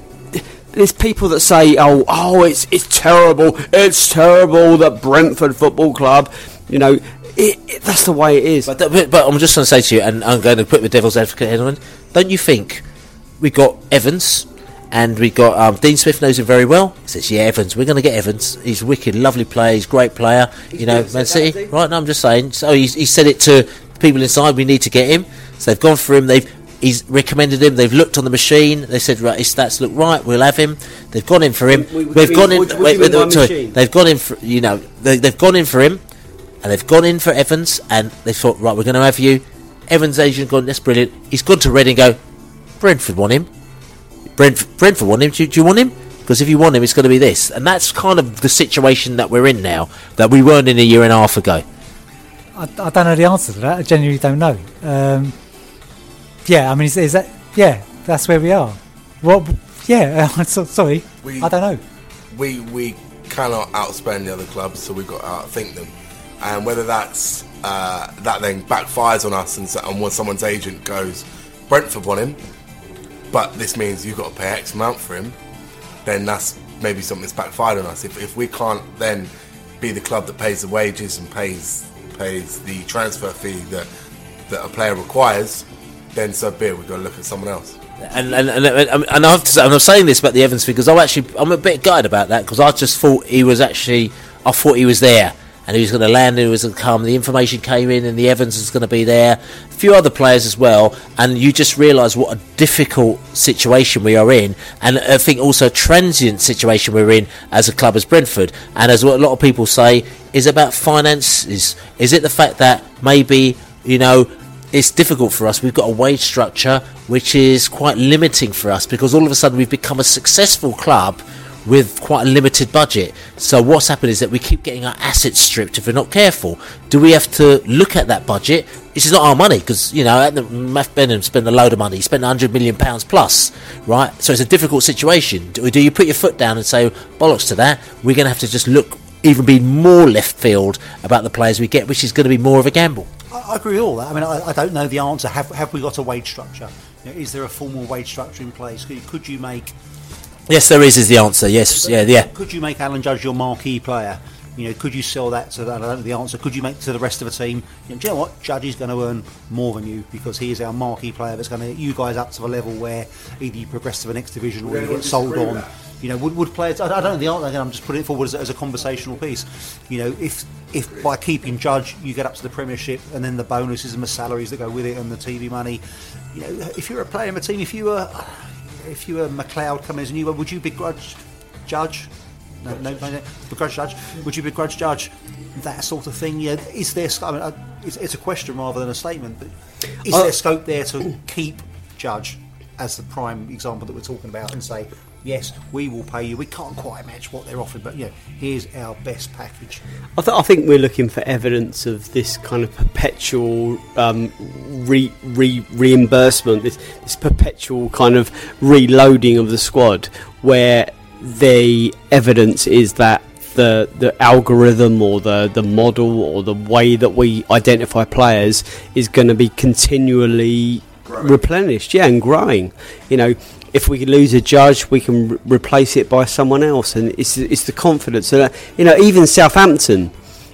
there's people that say, "Oh, oh, it's it's terrible. It's terrible that Brentford Football Club." You know, it, it, that's the way it is. But, but, but I'm just going to say to you, and I'm going to put the devil's advocate head on. Don't you think we got Evans and we got um, Dean Smith knows him very well. He says, "Yeah, Evans, we're going to get Evans. He's wicked, lovely player. He's a great player. you know, Man City, right? No, I'm just saying. So he's, he said it to people inside. We need to get him. So they've gone for him. They've he's recommended him. They've looked on the machine. They said, right, his stats look right. We'll have him. They've gone in for him. What do We've you gone mean- in. what you mean by sorry, they've gone in for you know they, they've gone in for him. and they've gone in for Evans, and they thought, right, we're going to have you. Evans' agent gone, that's brilliant. He's gone to Reading, go, Brentford want him. Brent, Brentford want him. Do, do you want him? Because if you want him, it's going to be this, and that's kind of the situation that we're in now that we weren't in a year and a half ago. I, I don't know the answer to that. I genuinely don't know. Um, yeah, I mean, is, is that yeah? That's where we are. What? Yeah, so, sorry, We- I don't know. we we cannot outspend the other clubs, so we've got to outthink them. And whether that's uh, that then backfires on us, and, and when someone's agent goes, Brentford want him, but this means you've got to pay X amount for him, then that's maybe something's backfired on us. If, if we can't then be the club that pays the wages and pays pays the transfer fee that that a player requires, then so be it. We've got to look at someone else. And and, and, and, I have to say, and I'm saying this about the Evans because I'm actually I'm a bit gutted about that because I just thought he was actually I thought he was there and was going to land and was going to come. The information came in and the Evans is going to be there. A few other players as well, and you just realise what a difficult situation we are in, and I think also a transient situation we're in as a club as Brentford, and as what a lot of people say is about finances. Is it the fact that maybe you know it's difficult for us. We've got a wage structure which is quite limiting for us because all of a sudden we've become a successful club with quite a limited budget. So what's happened is that we keep getting our assets stripped if we're not careful. Do we have to look at that budget? This is not our money because you know Matt Benham spent a load of money. He spent 100 million pounds plus, right? So it's a difficult situation. Do, do you put your foot down and say bollocks to that? We're going to have to just look even be more left field about the players we get, which is going to be more of a gamble. I, agree with all that. I mean, I, I don't know the answer. Have, have we got a wage structure? You know, is there a formal wage structure in place? Could you make Yes, there is. Is the answer? Yes, yeah, yeah. Could you make Alan Judge your marquee player? You know, could you sell that to? That? I don't know the answer. Could you make to the rest of the team? You know, do you know what? Judge is going to earn more than you because he is our marquee player. That's going to get you guys up to the level where either you progress to the next division or you get sold on. You know, would, would players? I, I don't know the answer. Again, I'm just putting it forward as, a- as a conversational piece. You know, if if by keeping Judge you get up to the Premiership and then the bonuses and the salaries that go with it and the TV money. You know, if you're a player in the team, if you were if you were Macleod coming as a new one, would you begrudge Judge? No, no, no, no, begrudge Judge. Would you begrudge Judge? That sort of thing. Yeah, is there? I mean, uh, it's, it's a question rather than a statement. But is Uh, there scope there to keep Judge as the prime example that we're talking about and say, yes, we will pay you. We can't quite match what they're offering, but yeah, here's our best package. I, th- I think we're looking for evidence of this kind of perpetual um, re- re- reimbursement, this, this perpetual kind of reloading of the squad, where the evidence is that the the algorithm or the the model or the way that we identify players is going to be continually replenished, yeah, and growing. You know, if we lose a judge, we can re- replace it by someone else, and it's it's the confidence. And uh, you know, even Southampton,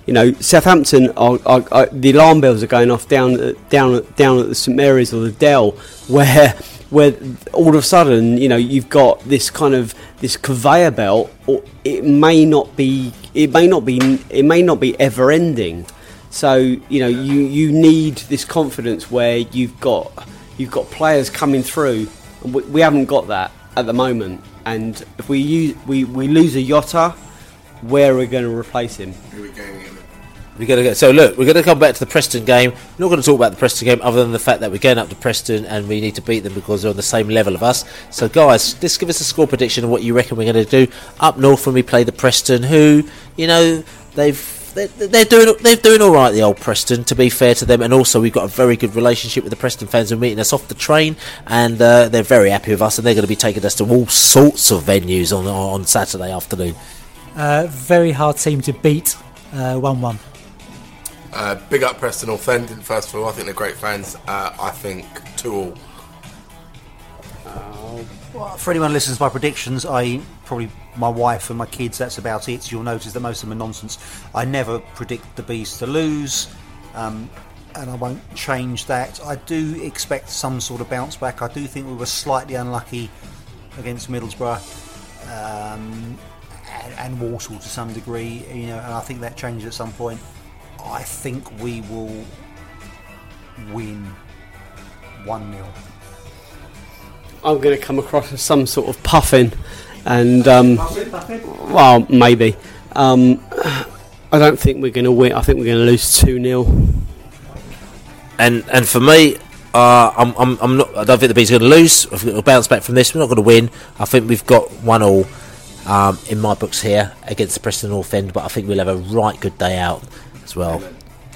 you know, Southampton are, are, are the alarm bells are going off down down down at the St Mary's or the Dell, where where all of a sudden you know you've got this kind of this conveyor belt, or it may not be it may not be it may not be ever ending. So you know you you need this confidence where you've got you've got players coming through, we, we haven't got that at the moment. And if we use we, we lose a Jota, where are we going to replace him? We're going to go. So look, we're going to come back to the Preston game. We're not going to talk about the Preston game, other than the fact that we're going up to Preston and we need to beat them because they're on the same level of us. So guys, just give us a score prediction of what you reckon we're going to do up north when we play the Preston, who you know they've. They're, they're doing they're doing all right, the old Preston. To be fair to them, and also we've got a very good relationship with the Preston fans who are meeting us off the train, and uh, they're very happy with us, and they're going to be taking us to all sorts of venues on on Saturday afternoon. Uh, very hard team to beat. Uh, one-one. Uh, big up Preston North End first of all. I think they're great fans. Uh, I think two all. For anyone who listens to my predictions, I probably my wife and my kids. That's about it. You'll notice that most of them are nonsense. I never predict the bees to lose, um, and I won't change that. I do expect some sort of bounce back. I do think we were slightly unlucky against Middlesbrough um, and, and Walsall to some degree. You know, and I think that changes at some point. I think we will win one 0 I'm going to come across as some sort of puffin, and um, well, maybe. Um, I don't think we're going to win. I think we're going to lose two 0 And and for me, uh, I'm, I'm I'm not. I don't think the Bees are going to lose. We'll bounce back from this. We're not going to win. I think we've got one all um, in my books here against the Preston North End, but I think we'll have a right good day out as well.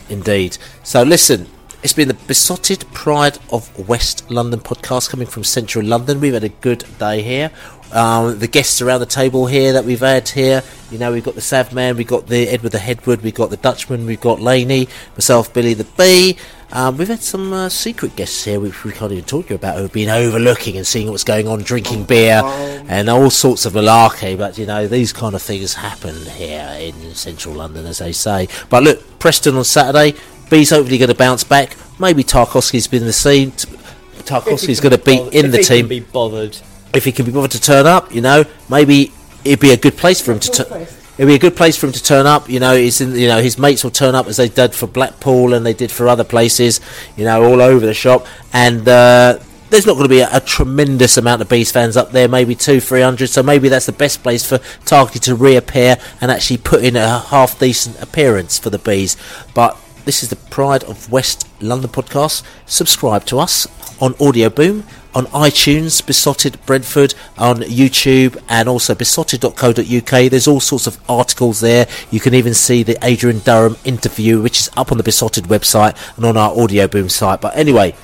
Indeed. So listen, it's been the Beesotted Pride of West London podcast coming from Central London. We've had a good day here. Um, the guests around the table here that we've had here, you know, we've got the Sav Man, we've got the Edwood the Headwood, we've got the Dutchman, we've got Laney, myself, Billy the Bee. Um, we've had some uh, secret guests here, which we can't even talk to you about, who've been overlooking and seeing what's going on, drinking beer and all sorts of malarkey. But you know, these kind of things happen here in central London, as they say. But look, Preston on Saturday, Bees hopefully going to bounce back. Maybe Tarkowski's been the same. Tarkowski's going to be in if the he team Can be bothered. if he can be bothered to turn up, you know, maybe it'd be a good place for him to turn. It'd be a good place for him to turn up. You know, he's in, you know his mates will turn up as they did for Blackpool and they did for other places. You know, all over the shop. And uh, there's not going to be a, a tremendous amount of Bees fans up there. Maybe two, three hundred. So maybe that's the best place for Tarky to reappear and actually put in a half decent appearance for the Bees. But this is the Pride of West London podcast. Subscribe to us on Audio Boom, on iTunes, Beesotted Brentford, on YouTube, and also beesotted.co.uk. There's all sorts of articles there. You can even see the Adrian Durham interview, which is up on the Beesotted website and on our Audio Boom site. But anyway,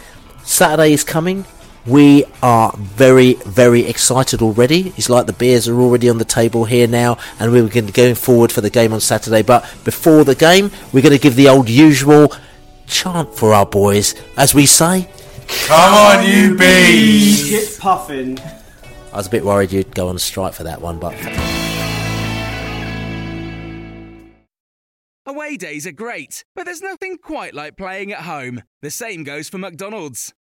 Saturday is coming. We are very, very excited already. It's like the beers are already on the table here now, and we're going to going forward for the game on Saturday. But before the game, we're going to give the old usual chant for our boys, as we say. Come on, you bees! Shit puffing. I was a bit worried you'd go on strike for that one, but Away days are great, but there's nothing quite like playing at home. The same goes for McDonald's.